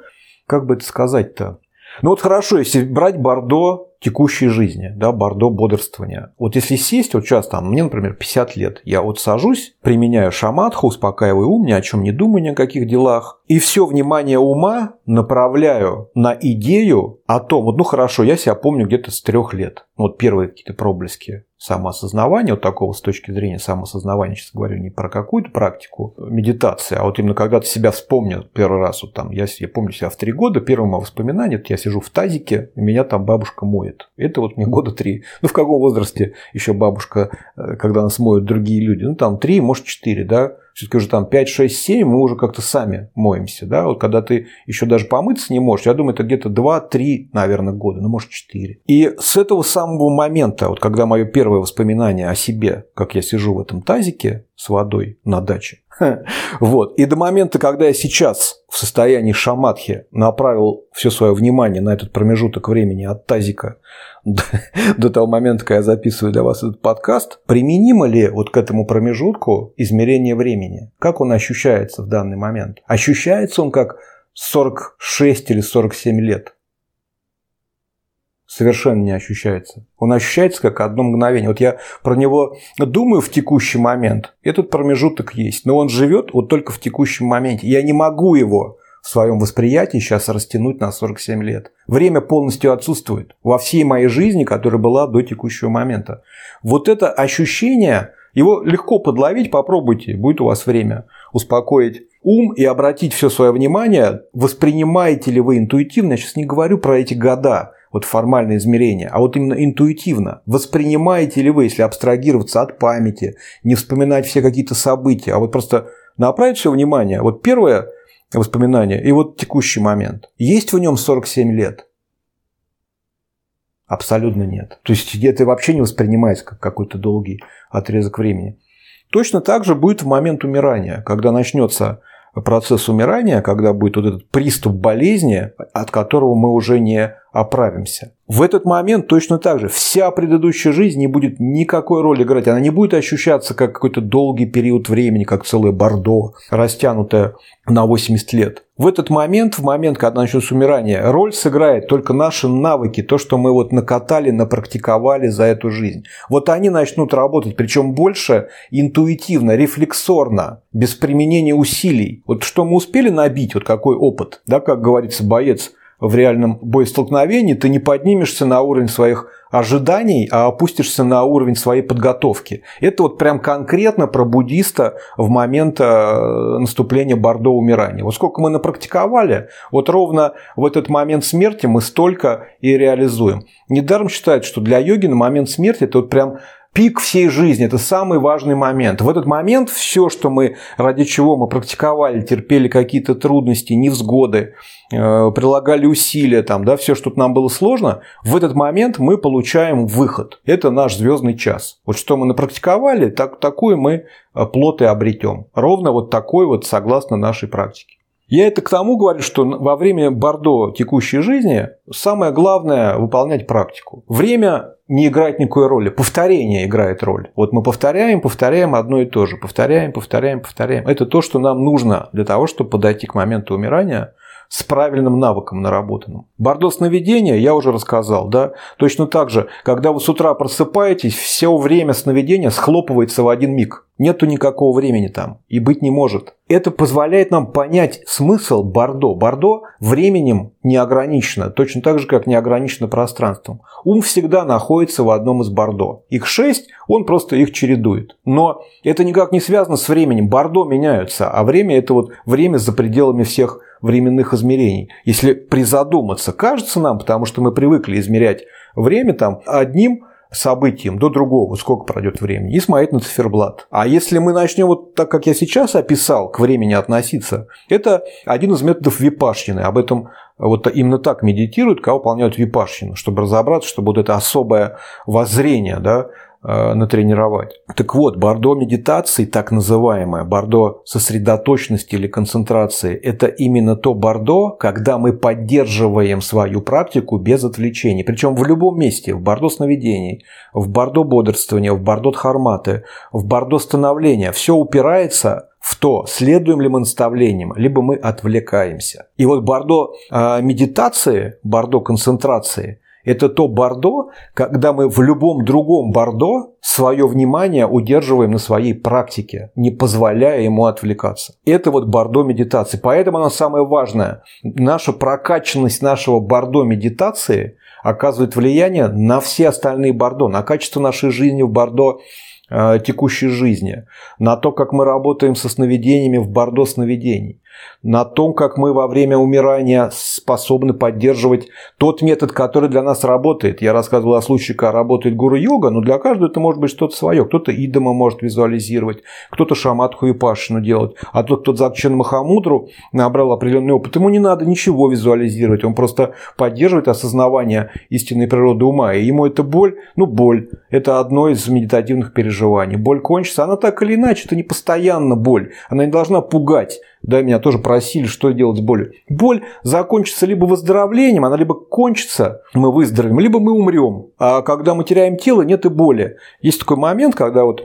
как бы это сказать-то, ну вот хорошо, если брать Бордо текущей жизни, да, бордо бодрствования. Вот если сесть, вот сейчас там, мне, например, 50 лет, я вот сажусь, применяю шаматху, успокаиваю ум, ни о чем не думаю, ни о каких делах, и все внимание ума направляю на идею о том, вот ну хорошо, я себя помню где-то с трех лет, вот первые какие-то проблески самоосознавания, вот такого с точки зрения самоосознавания, сейчас говорю не про какую-то практику медитации, а вот именно когда ты себя вспомнил первый раз, вот там, я, я помню себя в три года, первое мое воспоминание, я сижу в тазике, меня там бабушка моет. Это вот мне года три. Ну, в каком возрасте еще бабушка, э, когда нас моют другие люди? Ну, там три, может, четыре, да? Все-таки уже там 5, 6, 7 мы уже как-то сами моемся. Да? Вот когда ты еще даже помыться не можешь, я думаю, это где-то 2-3, наверное, года, ну, может, 4. И с этого самого момента, вот когда мое первое воспоминание о себе, как я сижу в этом тазике с водой на даче, вот. И до момента, когда я сейчас в состоянии шаматхи направил все свое внимание на этот промежуток времени от тазика до, того момента, когда я записываю для вас этот подкаст, применимо ли вот к этому промежутку измерение времени? Как он ощущается в данный момент? Ощущается он как 46 или 47 лет? совершенно не ощущается. Он ощущается как одно мгновение. Вот я про него думаю в текущий момент, этот промежуток есть, но он живет вот только в текущем моменте. Я не могу его в своем восприятии сейчас растянуть на 47 лет. Время полностью отсутствует во всей моей жизни, которая была до текущего момента. Вот это ощущение, его легко подловить, попробуйте, будет у вас время успокоить ум и обратить все свое внимание, воспринимаете ли вы интуитивно, я сейчас не говорю про эти года, вот формальное измерение, а вот именно интуитивно. Воспринимаете ли вы, если абстрагироваться от памяти, не вспоминать все какие-то события, а вот просто направить все внимание, вот первое воспоминание и вот текущий момент. Есть в нем 47 лет? Абсолютно нет. То есть это вообще не воспринимается как какой-то долгий отрезок времени. Точно так же будет в момент умирания, когда начнется процесс умирания, когда будет вот этот приступ болезни, от которого мы уже не оправимся. В этот момент точно так же вся предыдущая жизнь не будет никакой роли играть. Она не будет ощущаться как какой-то долгий период времени, как целое бордо, растянутое на 80 лет. В этот момент, в момент, когда начнется умирание, роль сыграет только наши навыки, то, что мы вот накатали, напрактиковали за эту жизнь. Вот они начнут работать, причем больше интуитивно, рефлексорно, без применения усилий. Вот что мы успели набить, вот какой опыт, да, как говорится, боец – в реальном боестолкновении, ты не поднимешься на уровень своих ожиданий, а опустишься на уровень своей подготовки. Это вот прям конкретно про буддиста в момент э, наступления Бордо умирания. Вот сколько мы напрактиковали, вот ровно в этот момент смерти мы столько и реализуем. Недаром считают, что для йоги на момент смерти это вот прям пик всей жизни, это самый важный момент. В этот момент все, что мы, ради чего мы практиковали, терпели какие-то трудности, невзгоды, э, прилагали усилия, там, да, все, что нам было сложно, в этот момент мы получаем выход. Это наш звездный час. Вот что мы напрактиковали, так, такой мы э, плод и обретем. Ровно вот такой вот согласно нашей практике. Я это к тому говорю, что во время бордо текущей жизни самое главное выполнять практику. Время не играет никакой роли, повторение играет роль. Вот мы повторяем, повторяем одно и то же, повторяем, повторяем, повторяем. Это то, что нам нужно для того, чтобы подойти к моменту умирания с правильным навыком наработанным. Бордо сновидения я уже рассказал, да? Точно так же, когда вы с утра просыпаетесь, все время сновидения схлопывается в один миг. Нету никакого времени там и быть не может. Это позволяет нам понять смысл Бордо. Бордо временем не ограничено, точно так же, как не ограничено пространством. Ум всегда находится в одном из Бордо. Их шесть, он просто их чередует. Но это никак не связано с временем. Бордо меняются, а время – это вот время за пределами всех временных измерений. Если призадуматься, кажется нам, потому что мы привыкли измерять время там одним событием до другого, сколько пройдет времени, и смотреть на циферблат. А если мы начнем вот так, как я сейчас описал, к времени относиться, это один из методов випашчины. Об этом вот именно так медитируют, кого выполняют випашчину, чтобы разобраться, чтобы вот это особое воззрение, да, натренировать. Так вот, бордо медитации, так называемое, бордо сосредоточенности или концентрации, это именно то бордо, когда мы поддерживаем свою практику без отвлечений. Причем в любом месте, в бордо сновидений, в бордо бодрствования, в бордо дхарматы, в бордо становления. Все упирается в то, следуем ли мы наставлениям, либо мы отвлекаемся. И вот бордо э, медитации, бордо концентрации – это то бордо, когда мы в любом другом бордо свое внимание удерживаем на своей практике, не позволяя ему отвлекаться. Это вот бордо медитации. Поэтому оно самое важное. Наша прокачанность нашего бордо медитации оказывает влияние на все остальные бордо, на качество нашей жизни в бордо э, текущей жизни, на то, как мы работаем со сновидениями в бордо сновидений на том, как мы во время умирания способны поддерживать тот метод, который для нас работает. Я рассказывал о случае, как работает гуру-йога, но для каждого это может быть что-то свое. Кто-то идома может визуализировать, кто-то шаматху и пашину делать, а тот, кто Дзакчен Махамудру набрал определенный опыт, ему не надо ничего визуализировать, он просто поддерживает осознавание истинной природы ума, и ему это боль, ну боль, это одно из медитативных переживаний. Боль кончится, она так или иначе, это не постоянно боль, она не должна пугать, да, меня тоже просили, что делать с болью. Боль закончится либо выздоровлением, она либо кончится, мы выздоровеем, либо мы умрем. А когда мы теряем тело, нет и боли. Есть такой момент, когда вот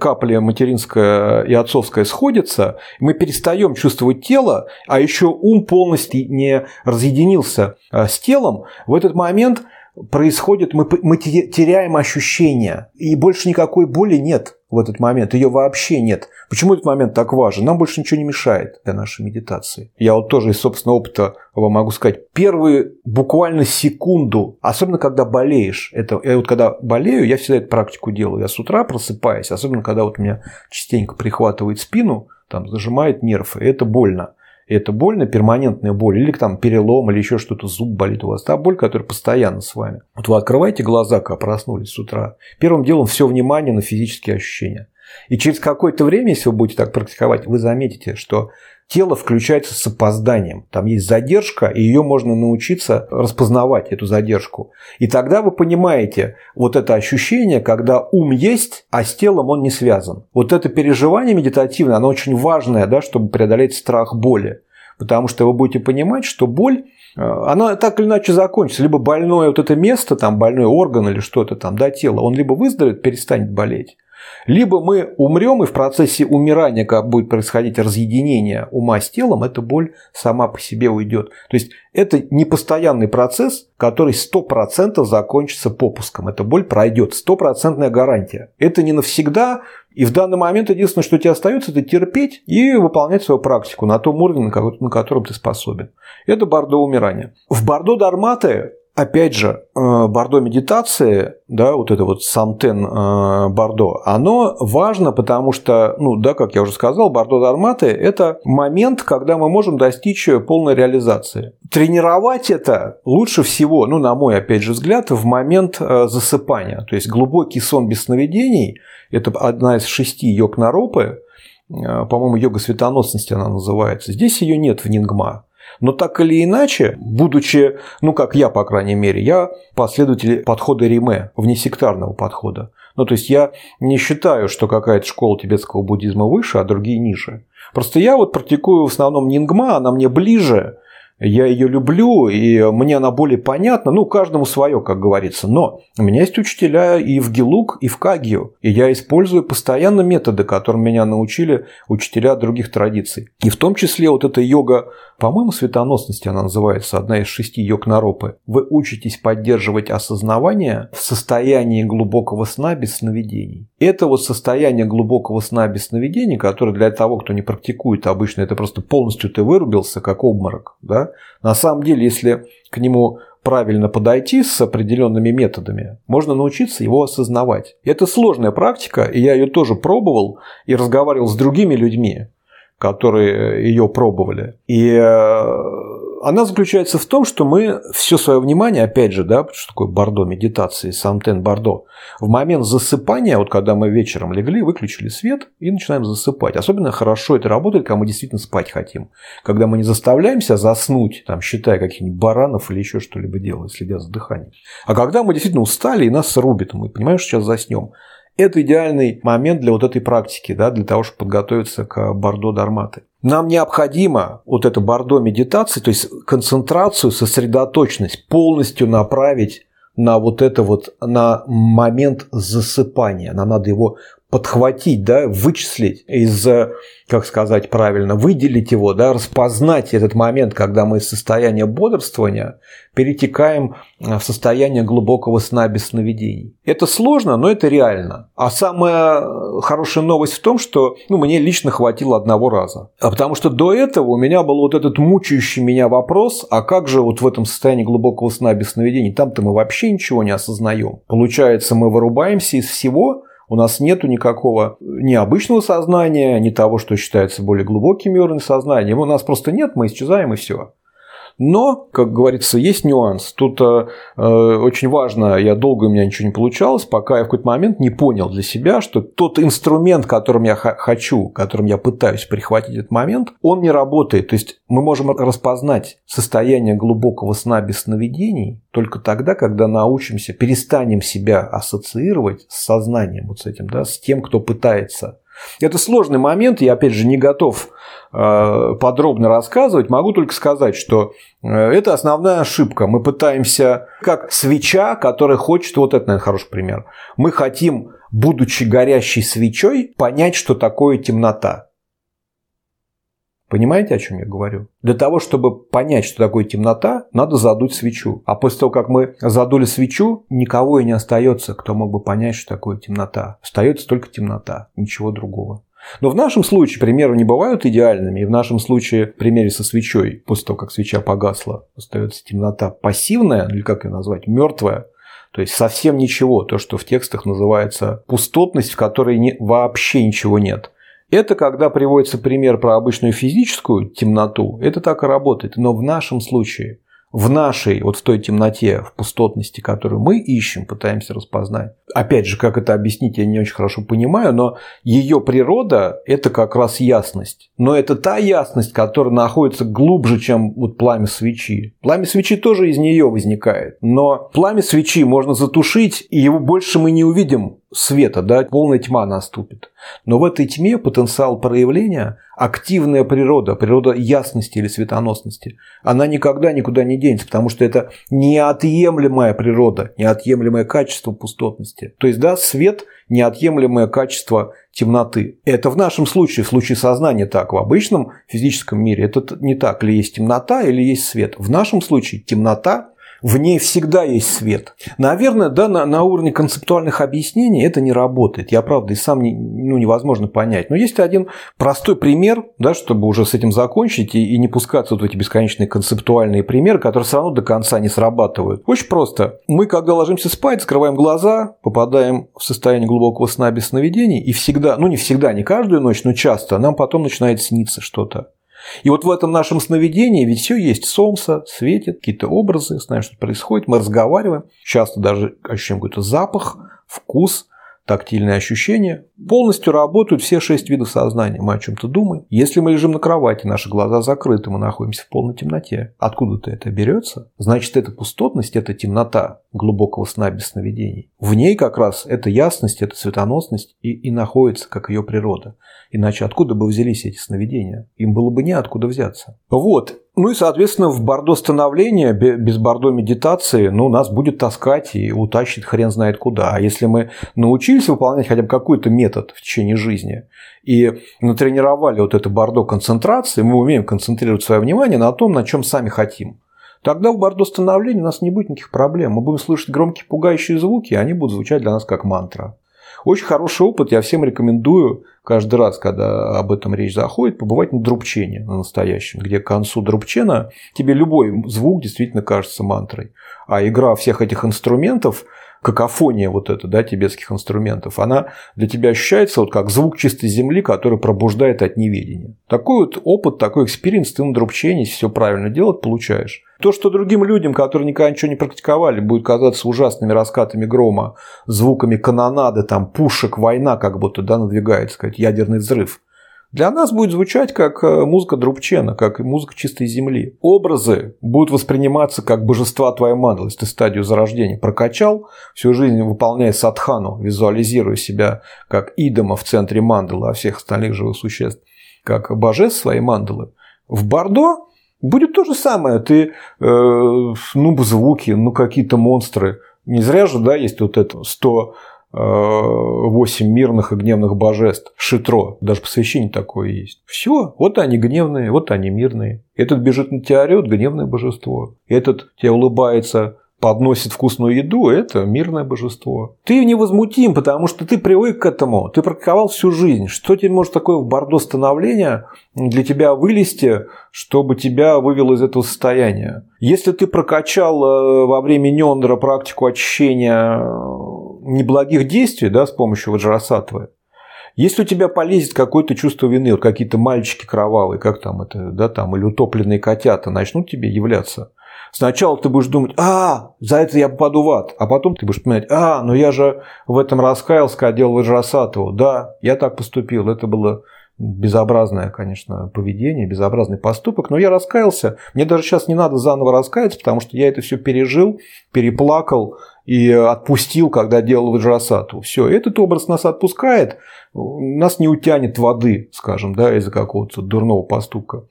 капля материнская и отцовская сходятся, мы перестаем чувствовать тело, а еще ум полностью не разъединился а, с телом. В этот момент происходит, мы, мы теряем ощущения, и больше никакой боли нет в этот момент, ее вообще нет. Почему этот момент так важен? Нам больше ничего не мешает для нашей медитации. Я вот тоже из собственного опыта вам могу сказать, первые буквально секунду, особенно когда болеешь, это, я вот когда болею, я всегда эту практику делаю, я с утра просыпаюсь, особенно когда вот меня частенько прихватывает спину, там зажимает нерв, и это больно. Это больно, перманентная боль, или там перелом, или еще что-то, зуб болит у вас. Та боль, которая постоянно с вами. Вот вы открываете глаза, когда проснулись с утра. Первым делом все внимание на физические ощущения. И через какое-то время, если вы будете так практиковать, вы заметите, что тело включается с опозданием. Там есть задержка, и ее можно научиться распознавать, эту задержку. И тогда вы понимаете вот это ощущение, когда ум есть, а с телом он не связан. Вот это переживание медитативное, оно очень важное, да, чтобы преодолеть страх боли. Потому что вы будете понимать, что боль э, она так или иначе закончится. Либо больное вот это место, там больной орган или что-то там, да, тело, он либо выздоровеет, перестанет болеть. Либо мы умрем, и в процессе умирания, как будет происходить разъединение ума с телом, эта боль сама по себе уйдет. То есть это непостоянный процесс, который 100% закончится попуском. Эта боль пройдет, стопроцентная гарантия. Это не навсегда, и в данный момент единственное, что тебе остается, это терпеть и выполнять свою практику на том уровне, на котором ты способен. Это бордо умирания. В бордо дарматы опять же, э, бордо медитации, да, вот это вот самтен э, бордо, оно важно, потому что, ну да, как я уже сказал, бордо дарматы – это момент, когда мы можем достичь полной реализации. Тренировать это лучше всего, ну, на мой, опять же, взгляд, в момент э, засыпания. То есть глубокий сон без сновидений – это одна из шести йог-наропы, по-моему, йога светоносности она называется. Здесь ее нет в Нингма. Но так или иначе, будучи, ну как я, по крайней мере, я последователь подхода Риме, внесектарного подхода. Ну то есть я не считаю, что какая-то школа тибетского буддизма выше, а другие ниже. Просто я вот практикую в основном нингма, она мне ближе, я ее люблю, и мне она более понятна, ну, каждому свое, как говорится. Но у меня есть учителя и в Гелук, и в Кагию, и я использую постоянно методы, которым меня научили учителя других традиций. И в том числе вот эта йога по-моему, светоносности она называется, одна из шести йог-наропы, вы учитесь поддерживать осознавание в состоянии глубокого сна без сновидений. Это вот состояние глубокого сна без сновидений, которое для того, кто не практикует обычно, это просто полностью ты вырубился, как обморок. Да? На самом деле, если к нему правильно подойти с определенными методами, можно научиться его осознавать. Это сложная практика, и я ее тоже пробовал и разговаривал с другими людьми, которые ее пробовали. И э, она заключается в том, что мы все свое внимание, опять же, да, что такое бордо, медитации, самтен бордо, в момент засыпания, вот когда мы вечером легли, выключили свет и начинаем засыпать. Особенно хорошо это работает, когда мы действительно спать хотим. Когда мы не заставляемся заснуть, там, считая каких-нибудь баранов или еще что-либо делая, следя за дыханием. А когда мы действительно устали и нас рубит, мы понимаем, что сейчас заснем. Это идеальный момент для вот этой практики, да, для того, чтобы подготовиться к бордо дарматы. Нам необходимо вот это бордо медитации, то есть концентрацию, сосредоточенность полностью направить на вот это вот, на момент засыпания. Нам надо его подхватить, да, вычислить из, как сказать правильно, выделить его, да, распознать этот момент, когда мы из состояния бодрствования перетекаем в состояние глубокого сна без сновидений. Это сложно, но это реально. А самая хорошая новость в том, что ну, мне лично хватило одного раза. А потому что до этого у меня был вот этот мучающий меня вопрос, а как же вот в этом состоянии глубокого сна без сновидений, там-то мы вообще ничего не осознаем. Получается, мы вырубаемся из всего, у нас нету никакого ни обычного сознания, ни того, что считается более глубокими уровнями сознания. У нас просто нет, мы исчезаем и все. Но, как говорится, есть нюанс. Тут э, э, очень важно, я долго у меня ничего не получалось, пока я в какой-то момент не понял для себя, что тот инструмент, которым я хочу, которым я пытаюсь прихватить этот момент, он не работает. То есть мы можем распознать состояние глубокого сна без сновидений только тогда, когда научимся, перестанем себя ассоциировать с сознанием, вот с этим, да, с тем, кто пытается это сложный момент, я опять же не готов подробно рассказывать, могу только сказать, что э, это основная ошибка. Мы пытаемся, как свеча, которая хочет, вот это, наверное, хороший пример, мы хотим, будучи горящей свечой, понять, что такое темнота. Понимаете, о чем я говорю? Для того, чтобы понять, что такое темнота, надо задуть свечу. А после того, как мы задули свечу, никого и не остается, кто мог бы понять, что такое темнота. Остается только темнота, ничего другого. Но в нашем случае примеры не бывают идеальными, и в нашем случае, в примере со свечой, после того, как свеча погасла, остается темнота пассивная, или как ее назвать, мертвая, то есть совсем ничего, то, что в текстах называется пустотность, в которой не, вообще ничего нет. Это когда приводится пример про обычную физическую темноту, это так и работает. Но в нашем случае – в нашей, вот в той темноте, в пустотности, которую мы ищем, пытаемся распознать. Опять же, как это объяснить, я не очень хорошо понимаю, но ее природа – это как раз ясность. Но это та ясность, которая находится глубже, чем вот пламя свечи. Пламя свечи тоже из нее возникает. Но пламя свечи можно затушить, и его больше мы не увидим света, да, полная тьма наступит. Но в этой тьме потенциал проявления, активная природа, природа ясности или светоносности, она никогда никуда не денется, потому что это неотъемлемая природа, неотъемлемое качество пустотности. То есть, да, свет – неотъемлемое качество темноты. Это в нашем случае, в случае сознания так. В обычном физическом мире это не так. Или есть темнота, или есть свет. В нашем случае темнота в ней всегда есть свет. Наверное, да, на, на уровне концептуальных объяснений это не работает. Я, правда, и сам не, ну, невозможно понять. Но есть один простой пример, да, чтобы уже с этим закончить и, и не пускаться вот в эти бесконечные концептуальные примеры, которые все равно до конца не срабатывают. Очень просто. Мы, когда ложимся спать, скрываем глаза, попадаем в состояние глубокого сна без сновидений, и всегда, ну не всегда, не каждую ночь, но часто нам потом начинает сниться что-то. И вот в этом нашем сновидении ведь все есть. Солнце светит, какие-то образы, знаем, что происходит, мы разговариваем, часто даже ощущаем какой-то запах, вкус, тактильные ощущения. Полностью работают все шесть видов сознания. Мы о чем-то думаем. Если мы лежим на кровати, наши глаза закрыты, мы находимся в полной темноте. Откуда-то это берется? Значит, это пустотность, это темнота глубокого сна без сновидений. В ней как раз эта ясность, эта светоносность и, и находится, как ее природа. Иначе откуда бы взялись эти сновидения? Им было бы неоткуда взяться. Вот. Ну и, соответственно, в бордо становления, без бордо медитации, ну, нас будет таскать и утащит хрен знает куда. А если мы научились выполнять хотя бы какой-то метод в течение жизни и натренировали вот это бордо концентрации, мы умеем концентрировать свое внимание на том, на чем сами хотим. Тогда в бордо становления у нас не будет никаких проблем. Мы будем слышать громкие пугающие звуки, и они будут звучать для нас как мантра. Очень хороший опыт, я всем рекомендую каждый раз, когда об этом речь заходит, побывать на друбчене, на настоящем, где к концу друбчена тебе любой звук действительно кажется мантрой. А игра всех этих инструментов – какофония вот эта, да, тибетских инструментов, она для тебя ощущается вот как звук чистой земли, который пробуждает от неведения. Такой вот опыт, такой experience ты на друбчене, если все правильно делать, получаешь. То, что другим людям, которые никогда ничего не практиковали, будет казаться ужасными раскатами грома, звуками канонады, там, пушек, война как будто, да, надвигается, сказать, ядерный взрыв для нас будет звучать как э, музыка Друбчена, как музыка чистой земли. Образы будут восприниматься как божества твоей мандалы. Если ты стадию зарождения прокачал, всю жизнь выполняя садхану, визуализируя себя как идома в центре мандалы, а всех остальных живых существ как божеств своей мандалы. В Бордо будет то же самое. Ты, э, ну, звуки, ну, какие-то монстры. Не зря же, да, есть вот это 100 восемь мирных и гневных божеств. Шитро. Даже посвящение такое есть. Все. Вот они гневные, вот они мирные. Этот бежит на тебя орет, гневное божество. Этот тебе улыбается, подносит вкусную еду, это мирное божество. Ты невозмутим, потому что ты привык к этому, ты практиковал всю жизнь. Что тебе может такое в бордо становления для тебя вылезти, чтобы тебя вывело из этого состояния? Если ты прокачал э, во время Нендра практику очищения неблагих действий да, с помощью ваджрасатвы, если у тебя полезет какое-то чувство вины, вот какие-то мальчики кровавые, как там это, да, там, или утопленные котята начнут тебе являться, Сначала ты будешь думать, а, за это я попаду в ад. А потом ты будешь понимать, а, ну я же в этом раскаялся, когда делал Ваджрасатову. Да, я так поступил. Это было безобразное, конечно, поведение, безобразный поступок, но я раскаялся. Мне даже сейчас не надо заново раскаяться, потому что я это все пережил, переплакал и отпустил, когда делал Ваджрасату. Все, этот образ нас отпускает, нас не утянет воды, скажем, да, из-за какого-то дурного поступка.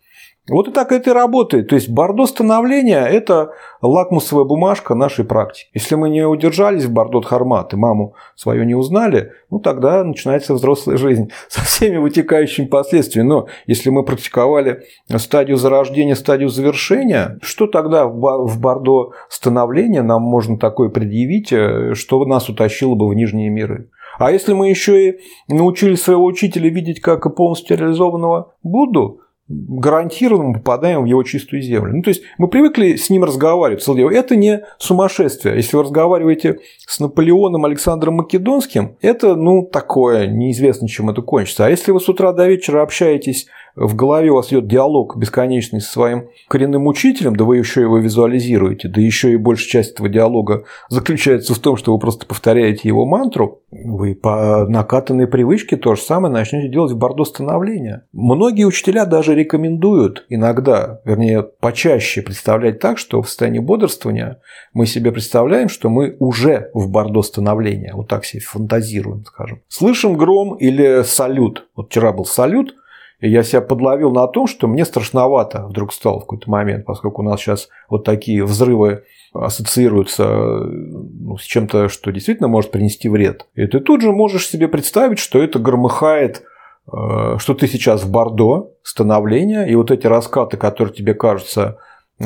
Вот и так это и работает. То есть бордо становления – это лакмусовая бумажка нашей практики. Если мы не удержались в бордо Хармат и маму свою не узнали, ну тогда начинается взрослая жизнь со всеми вытекающими последствиями. Но если мы практиковали стадию зарождения, стадию завершения, что тогда в бордо становления нам можно такое предъявить, э, что нас утащило бы в нижние миры? А если мы еще и научили своего учителя видеть как полностью реализованного Будду, гарантированно мы попадаем в его чистую землю. Ну, то есть мы привыкли с ним разговаривать. Это не сумасшествие. Если вы разговариваете с Наполеоном Александром Македонским, это, ну, такое, неизвестно, чем это кончится. А если вы с утра до вечера общаетесь в голове у вас идет диалог бесконечный со своим коренным учителем, да вы еще его визуализируете, да еще и большая часть этого диалога заключается в том, что вы просто повторяете его мантру, вы по накатанной привычке то же самое начнете делать в бордо становления. Многие учителя даже рекомендуют иногда, вернее, почаще представлять так, что в состоянии бодрствования мы себе представляем, что мы уже в бордо становления, вот так себе фантазируем, скажем. Слышим гром или салют. Вот вчера был салют, и я себя подловил на том, что мне страшновато вдруг стало в какой-то момент, поскольку у нас сейчас вот такие взрывы ассоциируются ну, с чем-то, что действительно может принести вред. И ты тут же можешь себе представить, что это громыхает э, что ты сейчас в Бордо, становление, и вот эти раскаты, которые тебе кажутся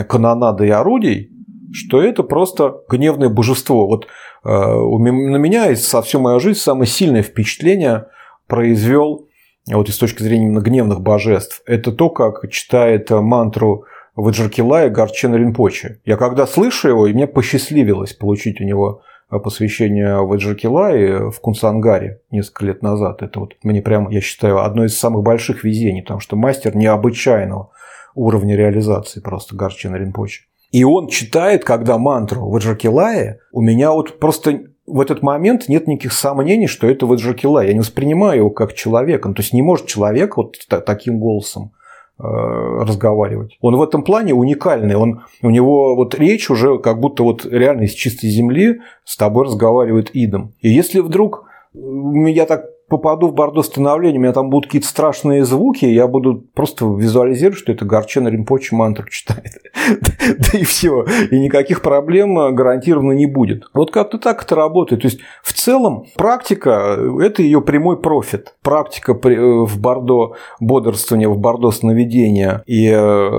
канонадой орудий, что это просто гневное божество. Вот э, на меня и со всю мою жизнь самое сильное впечатление произвел вот и с точки зрения именно гневных божеств, это то, как читает мантру Ваджаркилая Гарчен Ринпоче. Я когда слышу его, и мне посчастливилось получить у него посвящение Ваджаркилае в Кунсангаре несколько лет назад. Это вот мне прям, я считаю, одно из самых больших везений, потому что мастер необычайного уровня реализации просто Гарчен Ринпоче. И он читает, когда мантру Ваджаркилая, у меня вот просто в этот момент нет никаких сомнений, что это Ваджакила. Я не воспринимаю его как человека. Ну, то есть не может человек вот таким голосом э, разговаривать. Он в этом плане уникальный. Он, у него вот речь уже как будто вот реально из чистой земли с тобой разговаривает идом. И если вдруг я так попаду в Бордо становление, у меня там будут какие-то страшные звуки, я буду просто визуализировать, что это Горчена Римпочи мантру читает. да и все. И никаких проблем гарантированно не будет. Вот как-то так это работает. То есть, в целом, практика – это ее прямой профит. Практика э, в Бордо бодрствования, в Бордо сновидения и э,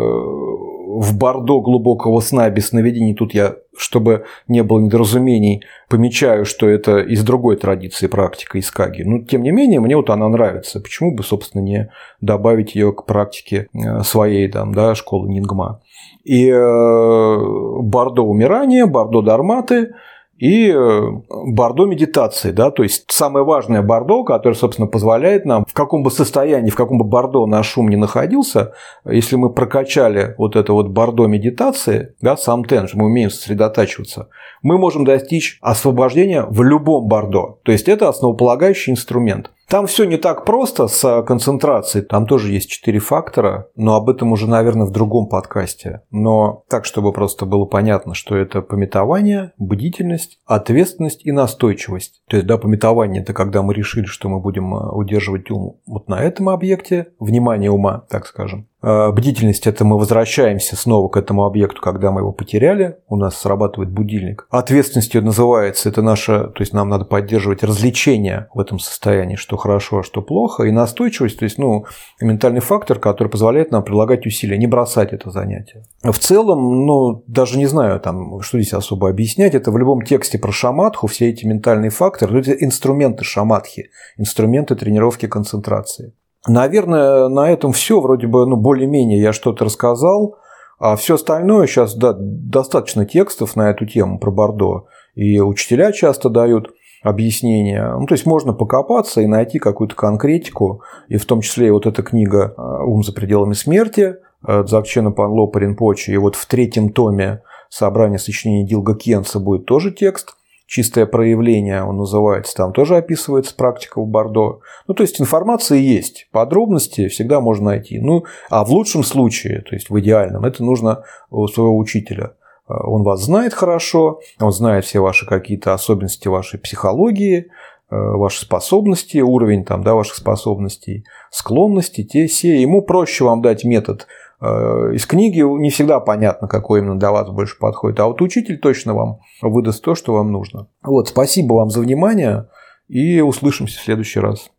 в Бордо глубокого сна без сновидений, тут я, чтобы не было недоразумений, помечаю, что это из другой традиции практика из Каги. Но, тем не менее, мне вот она нравится. Почему бы, собственно, не добавить ее к практике э, своей там, да, школы Нингма. И э, Бордо умирания, Бордо дарматы – и э, бордо медитации, да, то есть самое важное бордо, которое, собственно, позволяет нам, в каком бы состоянии, в каком бы бордо наш шум не находился, если мы прокачали вот это вот бордо медитации, да, сам тенж, мы умеем сосредотачиваться, мы можем достичь освобождения в любом бордо. То есть это основополагающий инструмент. Там все не так просто с концентрацией. Там тоже есть четыре фактора, но об этом уже, наверное, в другом подкасте. Но так, чтобы просто было понятно, что это пометование, бдительность, ответственность и настойчивость. То есть, да, пометование – это когда мы решили, что мы будем э, удерживать ум вот на этом объекте, внимание ума, так скажем. Э, бдительность – это мы возвращаемся снова к этому объекту, когда мы его потеряли, у нас срабатывает будильник. Ответственностью называется, это наше, то есть нам надо поддерживать развлечение в этом состоянии, что хорошо, а что плохо, и настойчивость, то есть ну, ментальный фактор, который позволяет нам прилагать усилия, не бросать это занятие. В целом, ну, даже не знаю, там, что здесь особо объяснять, это в любом тексте про шаматху, все эти ментальные факторы, это инструменты шаматхи, инструменты тренировки концентрации. Наверное, на этом все. Вроде бы, ну, более-менее я что-то рассказал. А все остальное сейчас да, достаточно текстов на эту тему про Бордо. И учителя часто дают объяснения. Ну, то есть можно покопаться и найти какую-то конкретику. И в том числе и вот эта книга «Ум за пределами смерти» Дзакчена Панлопа Ринпочи. И вот в третьем томе собрания сочинений Дилга Кенса будет тоже текст – чистое проявление, он называется, там тоже описывается практика в Бордо. Ну, то есть информация есть, подробности всегда можно найти. Ну, а в лучшем случае, то есть в идеальном, это нужно у своего учителя. Он вас знает хорошо, он знает все ваши какие-то особенности вашей психологии, ваши способности, уровень там, да, ваших способностей, склонности, те, все. Ему проще вам дать метод – Э, из книги не всегда понятно, какой именно для вас больше подходит, а вот учитель точно вам выдаст то, что вам нужно. Вот, спасибо вам за внимание и услышимся в следующий раз.